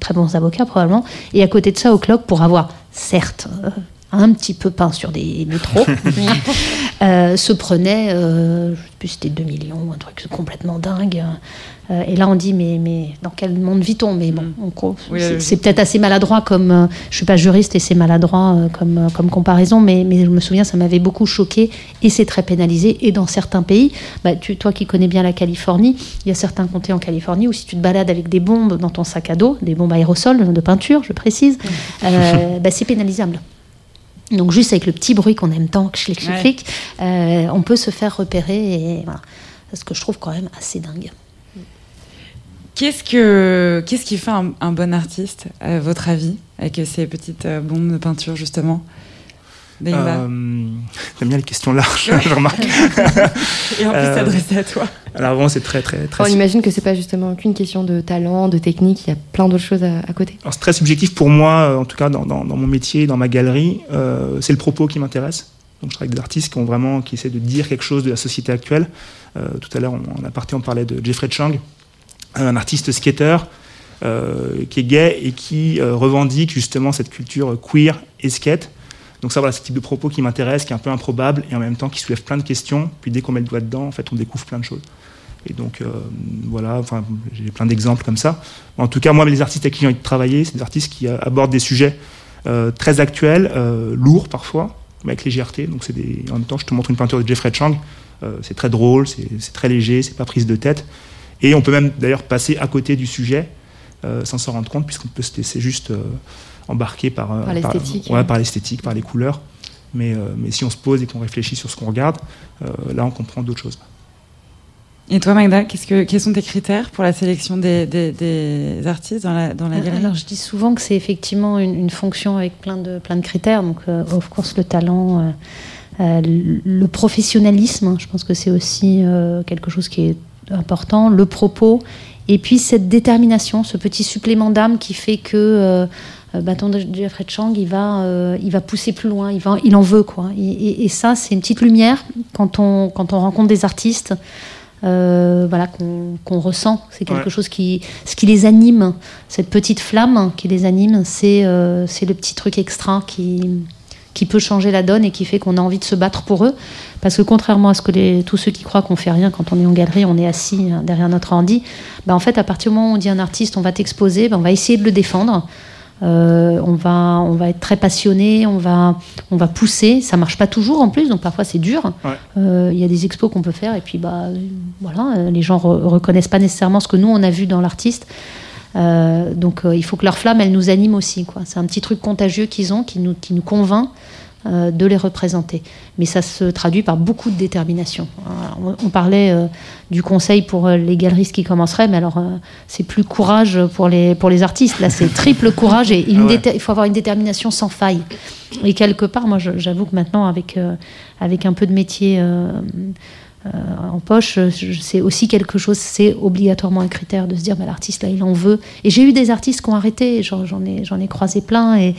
très bons avocats probablement. Et à côté de ça, O'Clock, pour avoir certes un petit peu peint sur des métros, se prenait, je sais plus, c'était 2 millions, un truc complètement dingue. Euh, et là, on dit, mais, mais dans quel monde vit-on? Mais bon, mm. c'est peut-être assez maladroit comme. je euh, je suis pas juriste et c'est maladroit euh, comme, comme comparaison, mais, mais je me souviens, ça m'avait beaucoup choqué et c'est très pénalisé. Et dans certains pays, bah, tu, toi qui connais bien la Californie, il y a certains comtés en Californie où si tu te balades avec des bombes dans ton sac à dos, des bombes aérosols de peinture, je précise, mm. bah, c'est pénalisable. Donc juste avec le petit bruit qu'on aime tant, clic, clic, clic, on peut se faire repérer. Et voilà. Ce que je trouve quand même assez dingue. Qu'est-ce, que, qu'est-ce qui fait un, bon artiste, à votre avis, avec ces petites euh, bombes de peinture, justement? Euh, T'aimes bien les questions larges, je remarque. Et en plus, euh, à toi. Alors vraiment, c'est très, très, très... On imagine que c'est pas justement qu'une question de talent, de technique, il y a plein d'autres choses à, côté. Alors c'est très subjectif pour moi, en tout cas dans, dans, mon métier, dans ma galerie, euh, c'est le propos qui m'intéresse. Donc je travaille avec des artistes qui ont vraiment, qui essaient de dire quelque chose de la société actuelle. tout à l'heure, on, a parti, on parlait de Jeffrey Chang, un artiste skater euh, qui est gay et qui euh, revendique justement cette culture queer et skate. Donc ça, voilà, ce type de propos qui m'intéresse, qui est un peu improbable et en même temps qui soulève plein de questions. Puis dès qu'on met le doigt dedans, en fait, on découvre plein de choses. Et donc euh, voilà, enfin, j'ai plein d'exemples comme ça. En tout cas, moi, les artistes avec qui j'ai envie de travailler, c'est des artistes qui abordent des sujets très actuels, lourds parfois, mais avec légèreté. Donc c'est en même temps, je te montre une peinture de Jeffrey Chang. c'est très drôle, c'est très léger, c'est pas prise de tête. Et on peut même d'ailleurs passer à côté du sujet euh, sans s'en rendre compte, puisqu'on peut se laisser juste euh, embarquer par, euh, par l'esthétique, par, par, l'esthétique, par les couleurs. Mais, mais si on se pose et qu'on réfléchit sur ce qu'on regarde, là on comprend d'autres choses. Et toi, Magda, qu'est-ce que, quels sont tes critères pour la sélection des, des, artistes dans la, dans la galerie? Alors, je dis souvent que c'est effectivement une, fonction avec plein de, plein de critères. Donc, of course, le talent, le professionnalisme, hein, je pense que c'est aussi quelque chose qui est important, le propos Et puis cette détermination, ce petit supplément d'âme qui fait que euh, euh, Bâton de Jeffrey Chang, il va, euh, il va pousser plus loin, il, va, il en veut. quoi. Et, et- et ça, c'est une petite lumière quand on, quand on rencontre des artistes. euh, voilà qu'on qu'on ressent, c'est quelque Ouais. chose qui, ce qui les anime, cette petite flamme qui les anime, c'est euh, c'est le petit truc extra qui, qui peut changer la donne et qui fait qu'on a envie de se battre pour eux. Parce que contrairement à ce que les, tous ceux qui croient qu'on fait rien quand on est en galerie, on est assis hein, derrière notre handi, bah en fait, à partir du moment où on dit à un artiste, on va t'exposer, bah on va essayer de le défendre. Euh, on, va, on va être très passionné, on va, on va pousser. Ça marche pas toujours en plus, donc parfois c'est dur. Ouais. Euh, Il y a des expos qu'on peut faire et puis bah voilà, euh, les gens re- reconnaissent pas nécessairement ce que nous on a vu dans l'artiste. Euh, donc euh, il faut que leur flamme, elle nous anime aussi. C'est un petit truc contagieux qu'ils ont qui nous, qui nous convainc euh, de les représenter. Mais ça se traduit par beaucoup de détermination. On, on parlait du conseil pour les galeristes qui commenceraient, mais alors c'est plus courage pour les, pour les artistes. Là, c'est triple courage et une Ah ouais. il faut avoir une détermination sans faille. Et quelque part, moi, j'avoue que maintenant, avec, avec un peu de métier en poche, je- c'est aussi quelque chose, c'est obligatoirement un critère de se dire, bah, l'artiste, là, il en veut. Et j'ai eu des artistes qui ont arrêté, j'en ai, j'en ai croisé plein, et,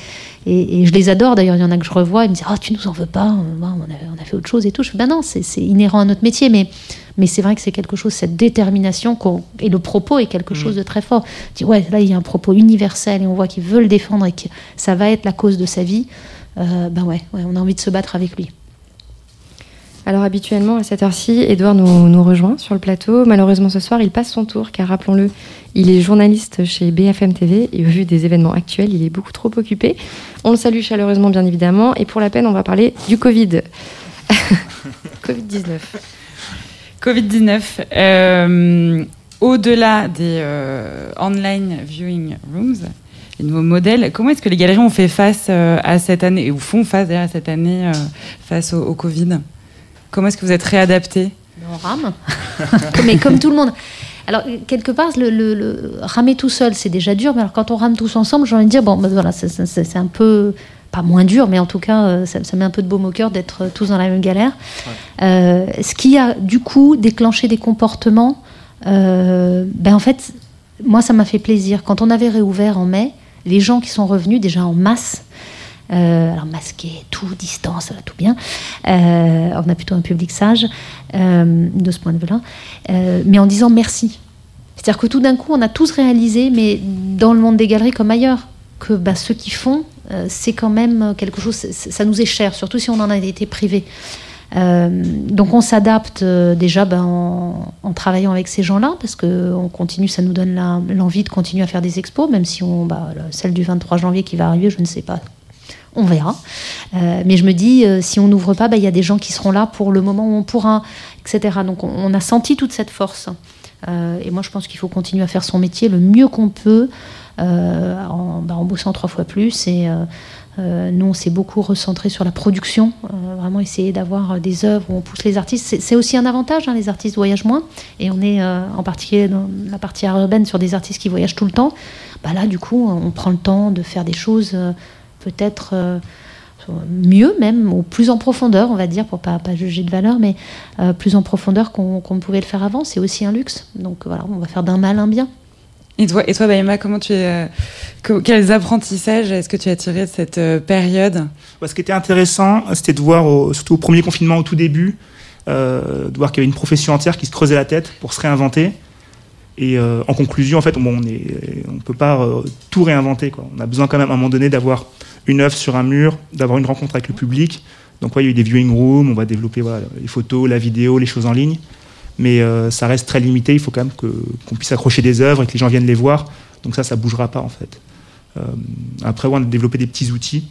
et, et je les adore. D'ailleurs, il y en a que je revois, ils me disent, ah, tu nous en veux pas, on a, on a fait autre chose et tout. Je fais, ben non, c'est inhérent à notre métier, mais, mais c'est vrai que c'est quelque chose, cette détermination, et le propos est quelque chose de très fort. Tu dis, ouais, là, il y a un propos universel, et on voit qu'il veut le défendre, et que ça va être la cause de sa vie. Euh, ben ouais, ouais, on a envie de se battre avec lui. Alors habituellement, à cette heure-ci, Edouard nous, nous rejoint sur le plateau. Malheureusement, ce soir, il passe son tour, car rappelons-le, il est journaliste chez BFM TV et au vu des événements actuels, il est beaucoup trop occupé. On le salue chaleureusement, bien évidemment. Et pour la peine, on va parler du Covid. Covid-19. Covid-19, euh, au-delà des euh, online viewing rooms, les nouveaux modèles, comment est-ce que les galeries ont fait face euh, à cette année, ou font face d'ailleurs à cette année euh, face au, au Covid? Comment est-ce que vous êtes réadaptés On rame, mais comme tout le monde. Alors, quelque part, le, le- le- ramer tout seul, c'est déjà dur, mais alors quand on rame tous ensemble, j'ai envie de dire, bon, ben voilà, c'est- un peu, pas moins dur, mais en tout cas, euh, ça, ça met un peu de baume au cœur d'être tous dans la même galère. Euh, ce qui a, du coup, déclenché des comportements, euh, ben en fait, moi, ça m'a fait plaisir. Quand on avait réouvert en mai, les gens qui sont revenus déjà en masse, euh, alors masqués, tout, distance, euh, tout bien. Euh, on a plutôt un public sage de ce point de vue-là, mais en disant merci. C'est-à-dire que tout d'un coup, on a tous réalisé, mais dans le monde des galeries comme ailleurs, que bah, ceux qui font, c'est quand même quelque chose, ça nous est cher, surtout si on en a été privé. Donc on s'adapte déjà ben, en, travaillant avec ces gens-là parce que on continue, ça nous donne l'envie de continuer à faire des expos, même si on, bah, le- celle du 23 janvier qui va arriver, je ne sais pas, on verra. Euh, mais je me dis, euh, si on n'ouvre pas, bah, il y a des gens qui seront là pour le moment où on pourra, etc. Donc on, a senti toute cette force. Euh, et moi, je pense qu'il faut continuer à faire son métier le mieux qu'on peut, en, bah, en bossant trois fois plus. Et nous, on s'est beaucoup recentré sur la production, vraiment essayer d'avoir des œuvres où on pousse les artistes. C'est- aussi un avantage, hein, les artistes voyagent moins. Et on est en particulier dans la partie art urbaine sur des artistes qui voyagent tout le temps. Bah, là, du coup, on prend le temps de faire des choses peut-être euh, mieux même, ou plus en profondeur, on va dire, pour pas, pas juger de valeur, mais euh, plus en profondeur qu'on qu'on pouvait le faire avant. C'est aussi un luxe. Donc voilà, on va faire d'un mal un bien. Et toi, et toi Baïma, comment tu es, euh, que- quels apprentissages est-ce que tu as tiré de cette euh, période? Ouais, ce qui était intéressant, c'était de voir, au- surtout au premier confinement, au tout début, euh, de voir qu'il y avait une profession entière qui se creusait la tête pour se réinventer. Et euh, en conclusion, en fait, bon, on ne peut pas euh, tout réinventer. Quoi. On a besoin quand même à un moment donné d'avoir une œuvre sur un mur, d'avoir une rencontre avec le public. Donc, ouais, il y a eu des viewing rooms, on va développer les photos, la vidéo, les choses en ligne. Mais euh, ça reste très limité. Il faut quand même qu'on puisse accrocher des œuvres et que les gens viennent les voir. Donc ça, ça bougera pas en fait. Euh, après, on a développé des petits outils.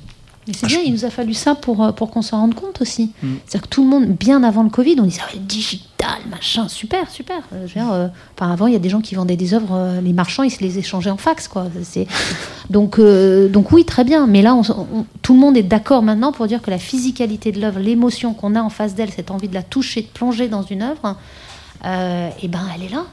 Mais c'est bien, il nous a fallu ça pour, euh, pour qu'on s'en rende compte aussi. Mm. C'est-à-dire que tout le monde, bien avant le Covid, on disait ah, le digital, machin, super, super. Euh, je veux dire, euh, enfin, avant, il y a des gens qui vendaient des œuvres, euh, les marchands, ils se les échangeaient en fax. Quoi. C'est- donc, donc oui, très bien. Mais là, on s- on- tout le monde est d'accord maintenant pour dire que la physicalité de l'œuvre, l'émotion qu'on a en face d'elle, cette envie de la toucher, de plonger dans une œuvre, et ben, elle est là.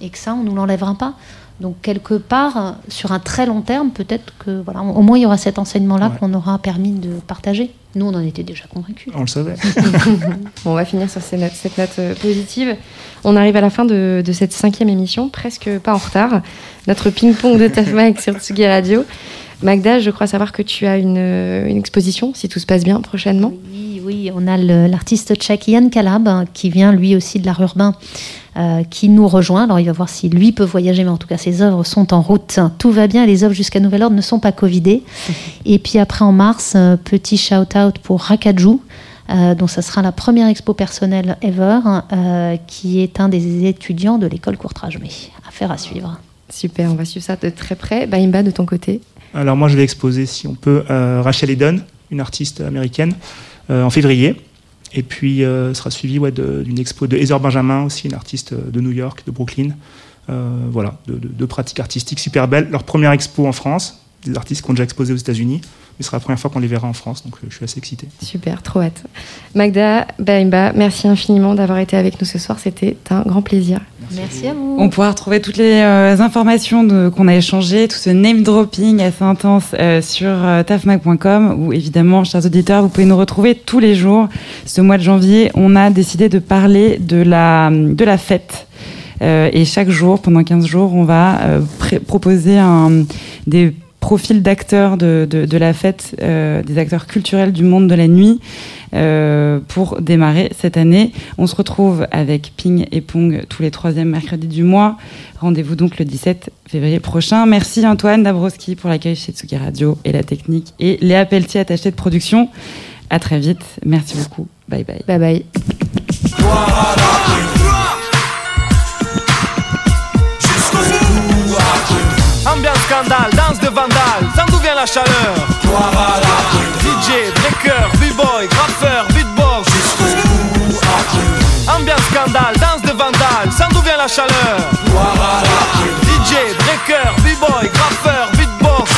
Et que ça, on nous l'enlèvera pas. Donc quelque part, sur un très long terme, peut-être que voilà, au moins il y aura cet enseignement-là qu'on aura permis de partager. Nous, on en était déjà convaincus. On le savait. bon, on va finir sur cette note, cette note, euh, positive. On arrive à la fin de, de, cette cinquième émission, presque pas en retard. Notre ping-pong de Tafmag sur Tsugi Radio. Magda, je crois savoir que tu as une, euh, une exposition, si tout se passe bien, prochainement. Oui, oui, on a l'artiste tchèque Yann Kalab, hein, qui vient lui aussi de l'art urbain, euh, qui nous rejoint. Alors il va voir si lui peut voyager, mais en tout cas ses œuvres sont en route. Tout va bien, les œuvres jusqu'à nouvel ordre ne sont pas covidées. Et puis après en mars, euh, petit shout-out pour Rakaju. Euh, donc ça sera la première expo personnelle ever, euh, qui est un des étudiants de l'école Courtrage. Mais affaire à suivre. Super, on va suivre ça de très près. Baimba, de ton côté? Alors moi je vais exposer, si on peut, euh, Rachel Eden, une artiste américaine, euh, en février. Et puis euh, sera suivi ouais, d'une expo de Heather Benjamin, aussi une artiste de New York, de Brooklyn. Euh, voilà, deux de, de pratiques artistiques super belles. Leur première expo en France, des artistes qui ont déjà exposé aux États-Unis. Mais ce sera la première fois qu'on les verra en France, donc euh, je suis assez excité. Super, trop hâte. Magda, Baimba, merci infiniment d'avoir été avec nous ce soir. C'était un grand plaisir. Merci, merci à vous. On pourra retrouver toutes les euh, informations qu'on a échangées, tout ce name dropping assez intense euh, sur euh, tafmag.com, où évidemment, chers auditeurs, vous pouvez nous retrouver tous les jours. Ce mois de janvier, on a décidé de parler de la, de la fête. Euh, et chaque jour, pendant 15 jours, on va euh, proposer un, des profils d'acteurs de, de, de, la fête, euh, des acteurs culturels du monde de la nuit, euh, pour démarrer cette année. On se retrouve avec Ping et Pong tous les troisièmes mercredis du mois. Rendez-vous donc le 17 février prochain. Merci Antoine Dabrowski pour l'accueil chez Tsugi Radio et la technique, et Léa Pelletier, attachée de production. À très vite. Merci beaucoup. Bye bye. Bye bye. Ambiance scandale, vandale, d'où vient la chaleur. DJ, breaker, b-boy, graffeur, beatbox. Ambiance scandale, danse de vandale, sans d'où vient la chaleur. DJ, breaker, b-boy, graffeur, beatbox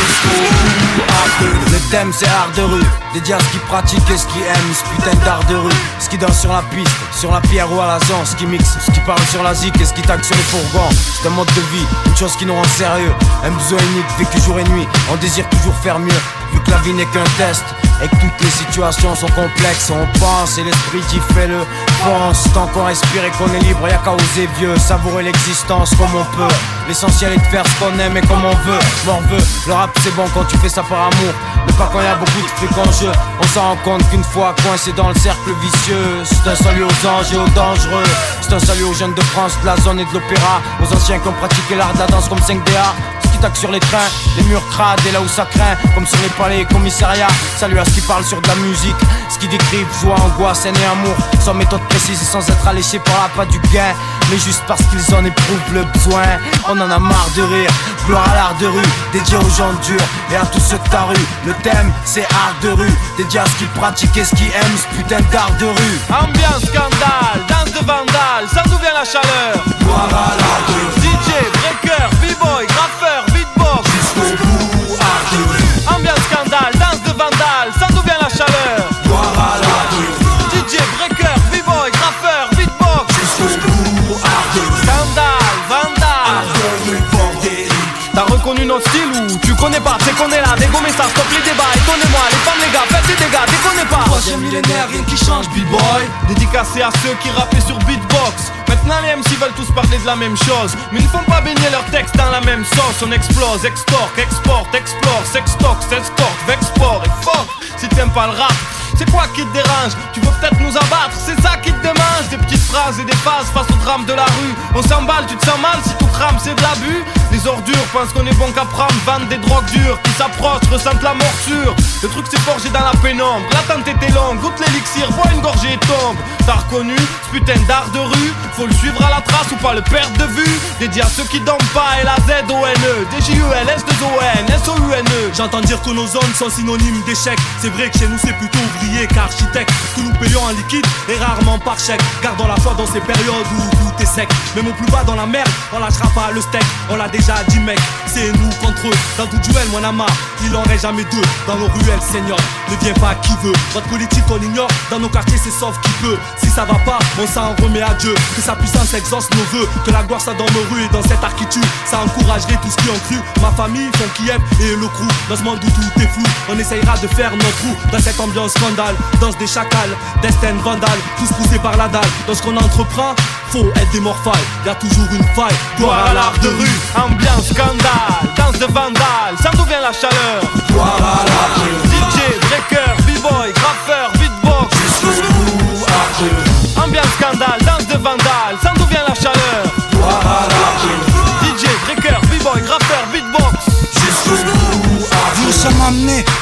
thème c'est art de rue, dédié à ce qui pratique et ce qui aime, ce putain d'art de rue. Ce qui danse sur la piste, sur la pierre ou à la zone, ce qui mixe, ce qui parle sur la zik et ce qui tague sur les fourgons. C'est un mode de vie, une chose qui nous rend sérieux. Un besoin unique, vécu jour et nuit, on désire toujours faire mieux Vu que la vie n'est qu'un test. Et que toutes les situations sont complexes, on pense et l'esprit qui fait le pense. Tant qu'on respire et qu'on est libre, y'a qu'à oser vieux, savourer l'existence comme on peut. L'essentiel est de faire ce qu'on aime et comme on veut. M'en veut, le rap c'est bon quand tu fais ça par amour, pas quand y a beaucoup de fric en jeu. On s'en rend compte qu'une fois coincé dans le cercle vicieux, c'est un salut aux anges et aux dangereux. C'est un salut aux jeunes de France, de la zone et de l'opéra, aux anciens qui ont pratiqué l'art de la danse comme 5DA tac sur les trains, les murs crades et là où ça craint, comme sur les palais et commissariats. Salut à ce qui parle sur de la musique, ce qui décrivent joie, angoisse, haine et amour, sans méthode précise et sans être alléché par la pas du gain, mais juste parce qu'ils en éprouvent le besoin. On en a marre de rire, gloire à l'art de rue, dédié aux gens durs et à tous ceux de ta rue. Le thème c'est art de rue, dédié à ce qu'ils pratiquent et ce qu'ils aiment, ce putain d'art de rue. Ambiance scandale, danse de vandale, sans d'où vient la chaleur Gloire à l'art de rue. DJ, breaker, b-boy, graffeur, T'as reconnu notre style ou tu connais pas C'est qu'on est là, dégommez ça, stop les débats. Étonnez-moi, les femmes, les gars, faites des dégâts, déconnez pas. Troisième millénaire, rien qui change, b-boy. Dédicacé à ceux qui rappaient sur beatbox. Maintenant les MC veulent tous parler de la même chose. Mais ils ne font pas baigner leurs textes dans la même sauce. On explose, extorque, exporte, explore, sextoque, s'escorte, vexport et fuck Si t'aimes pas le rap c'est quoi qui te dérange Tu veux peut-être nous abattre, c'est ça qui te démange. Des petites phrases et des phases face au drame de la rue. On s'emballe, tu te sens mal si tout crame, c'est de l'abus. Les ordures pensent qu'on est bon qu'à prendre Vendent des drogues dures qui s'approchent, ressentent la morsure. Le truc c'est forgé dans la pénombre. L'attente était longue, goûte l'élixir, bois une gorgée et tombe. T'as reconnu ce putain d'art de rue. Faut le suivre à la trace ou pas le perdre de vue. Dédié à ceux qui dorment pas, L-A-Z-O-N-E D-J-U-L-S-2-O-N, S-O-U-N-E J'entends dire que nos zones sont synonymes d'échec. C'est vrai que chez nous c'est plutôt qu'architecte. Que nous payons en liquide et rarement par chèque. Gardons la foi dans ces périodes où tout est sec. Même au plus bas dans la merde, on lâchera pas le steak. On l'a déjà dit mec, c'est nous contre eux. Dans tout duel, moi n'a marre. il en reste jamais deux. Dans nos ruelles, Seigneur, ne viens pas qui veut. Votre politique, on ignore. Dans nos quartiers, c'est sauf qui peut. Si ça va pas, on s'en remet à Dieu. Que sa puissance exauce nos voeux. Que la gloire soit dans nos rues et dans cette architecture. Ça encouragerait tout ce qui ont cru. Ma famille, font Kiev et le crew. Dans ce monde où tout est flou, on essayera de faire notre trou. Dans cette ambiance danse des chacals, destin vandale, tous poussés par la dalle. Dans ce qu'on entreprend, faut être des morphales. Y a toujours une faille, gloire à l'art de rue. Ambiance scandale, danse de vandale, ça d'où vient la chaleur. Gloire à l'art de rue. DJ, breaker, b-boy, graffeur, beatbox. Jusqu'au bout. Ambiance scandale, danse de vandale,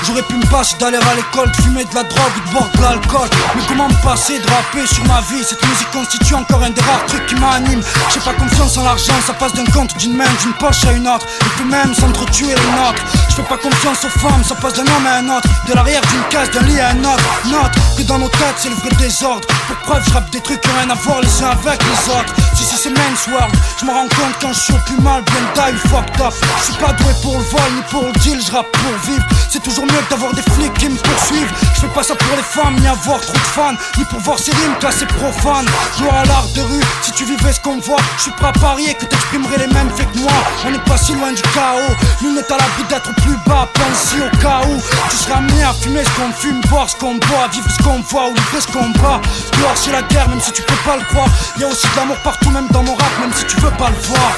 j'aurais pu me passer d'aller à l'école, de fumer de la drogue ou de boire de l'alcool. Mais comment me passer de rapper sur ma vie? Cette musique constitue encore un des rares trucs qui m'anime. J'ai pas confiance en l'argent, ça passe d'un compte, d'une main, d'une poche à une autre. Et puis même s'entretuer une autre. Je fais pas confiance aux femmes, ça passe d'un homme à un autre. De l'arrière d'une case, d'un lit à un autre. Note que dans nos têtes, c'est le vrai désordre. Pour preuve, je des trucs qui ont rien à voir les uns avec les autres. Si, si, c'est men's world, je me rends compte quand je suis plus mal, bien die, fucked up. Je suis pas doué pour le vol ni pour le deal, je rappe pour vivre. C'est toujours mieux d'avoir des flics qui me poursuivent. Je fais pas ça pour les femmes, ni avoir trop de fans, ni pour voir ces rimes classées profanes. Gloire à l'art de rue, si tu vivais ce qu'on voit, je suis prêt à parier que t'exprimerais les mêmes faits que moi. On n'est pas si loin du chaos, nous n'est à l'abri d'être plus bas, pense au cas où tu seras amené à fumer ce qu'on fume, boire ce qu'on boit, vivre ce qu'on voit ou livrer ce qu'on bat. Gloire c'est la guerre, même si tu peux pas le croire. Y a aussi de l'amour partout, même dans mon rap, même si tu veux pas le voir.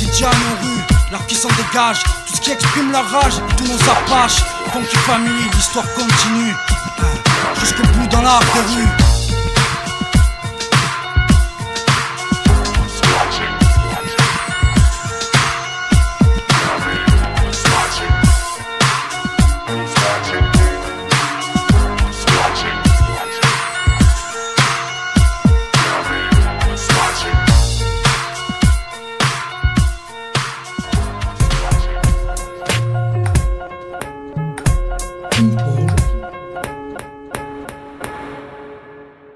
DJ rues, l'art qui s'en dégage, tout ce qui exprime la rage, tous nos apaches. Funky Family, l'histoire continue. Jusqu'au bout dans l'art de rue.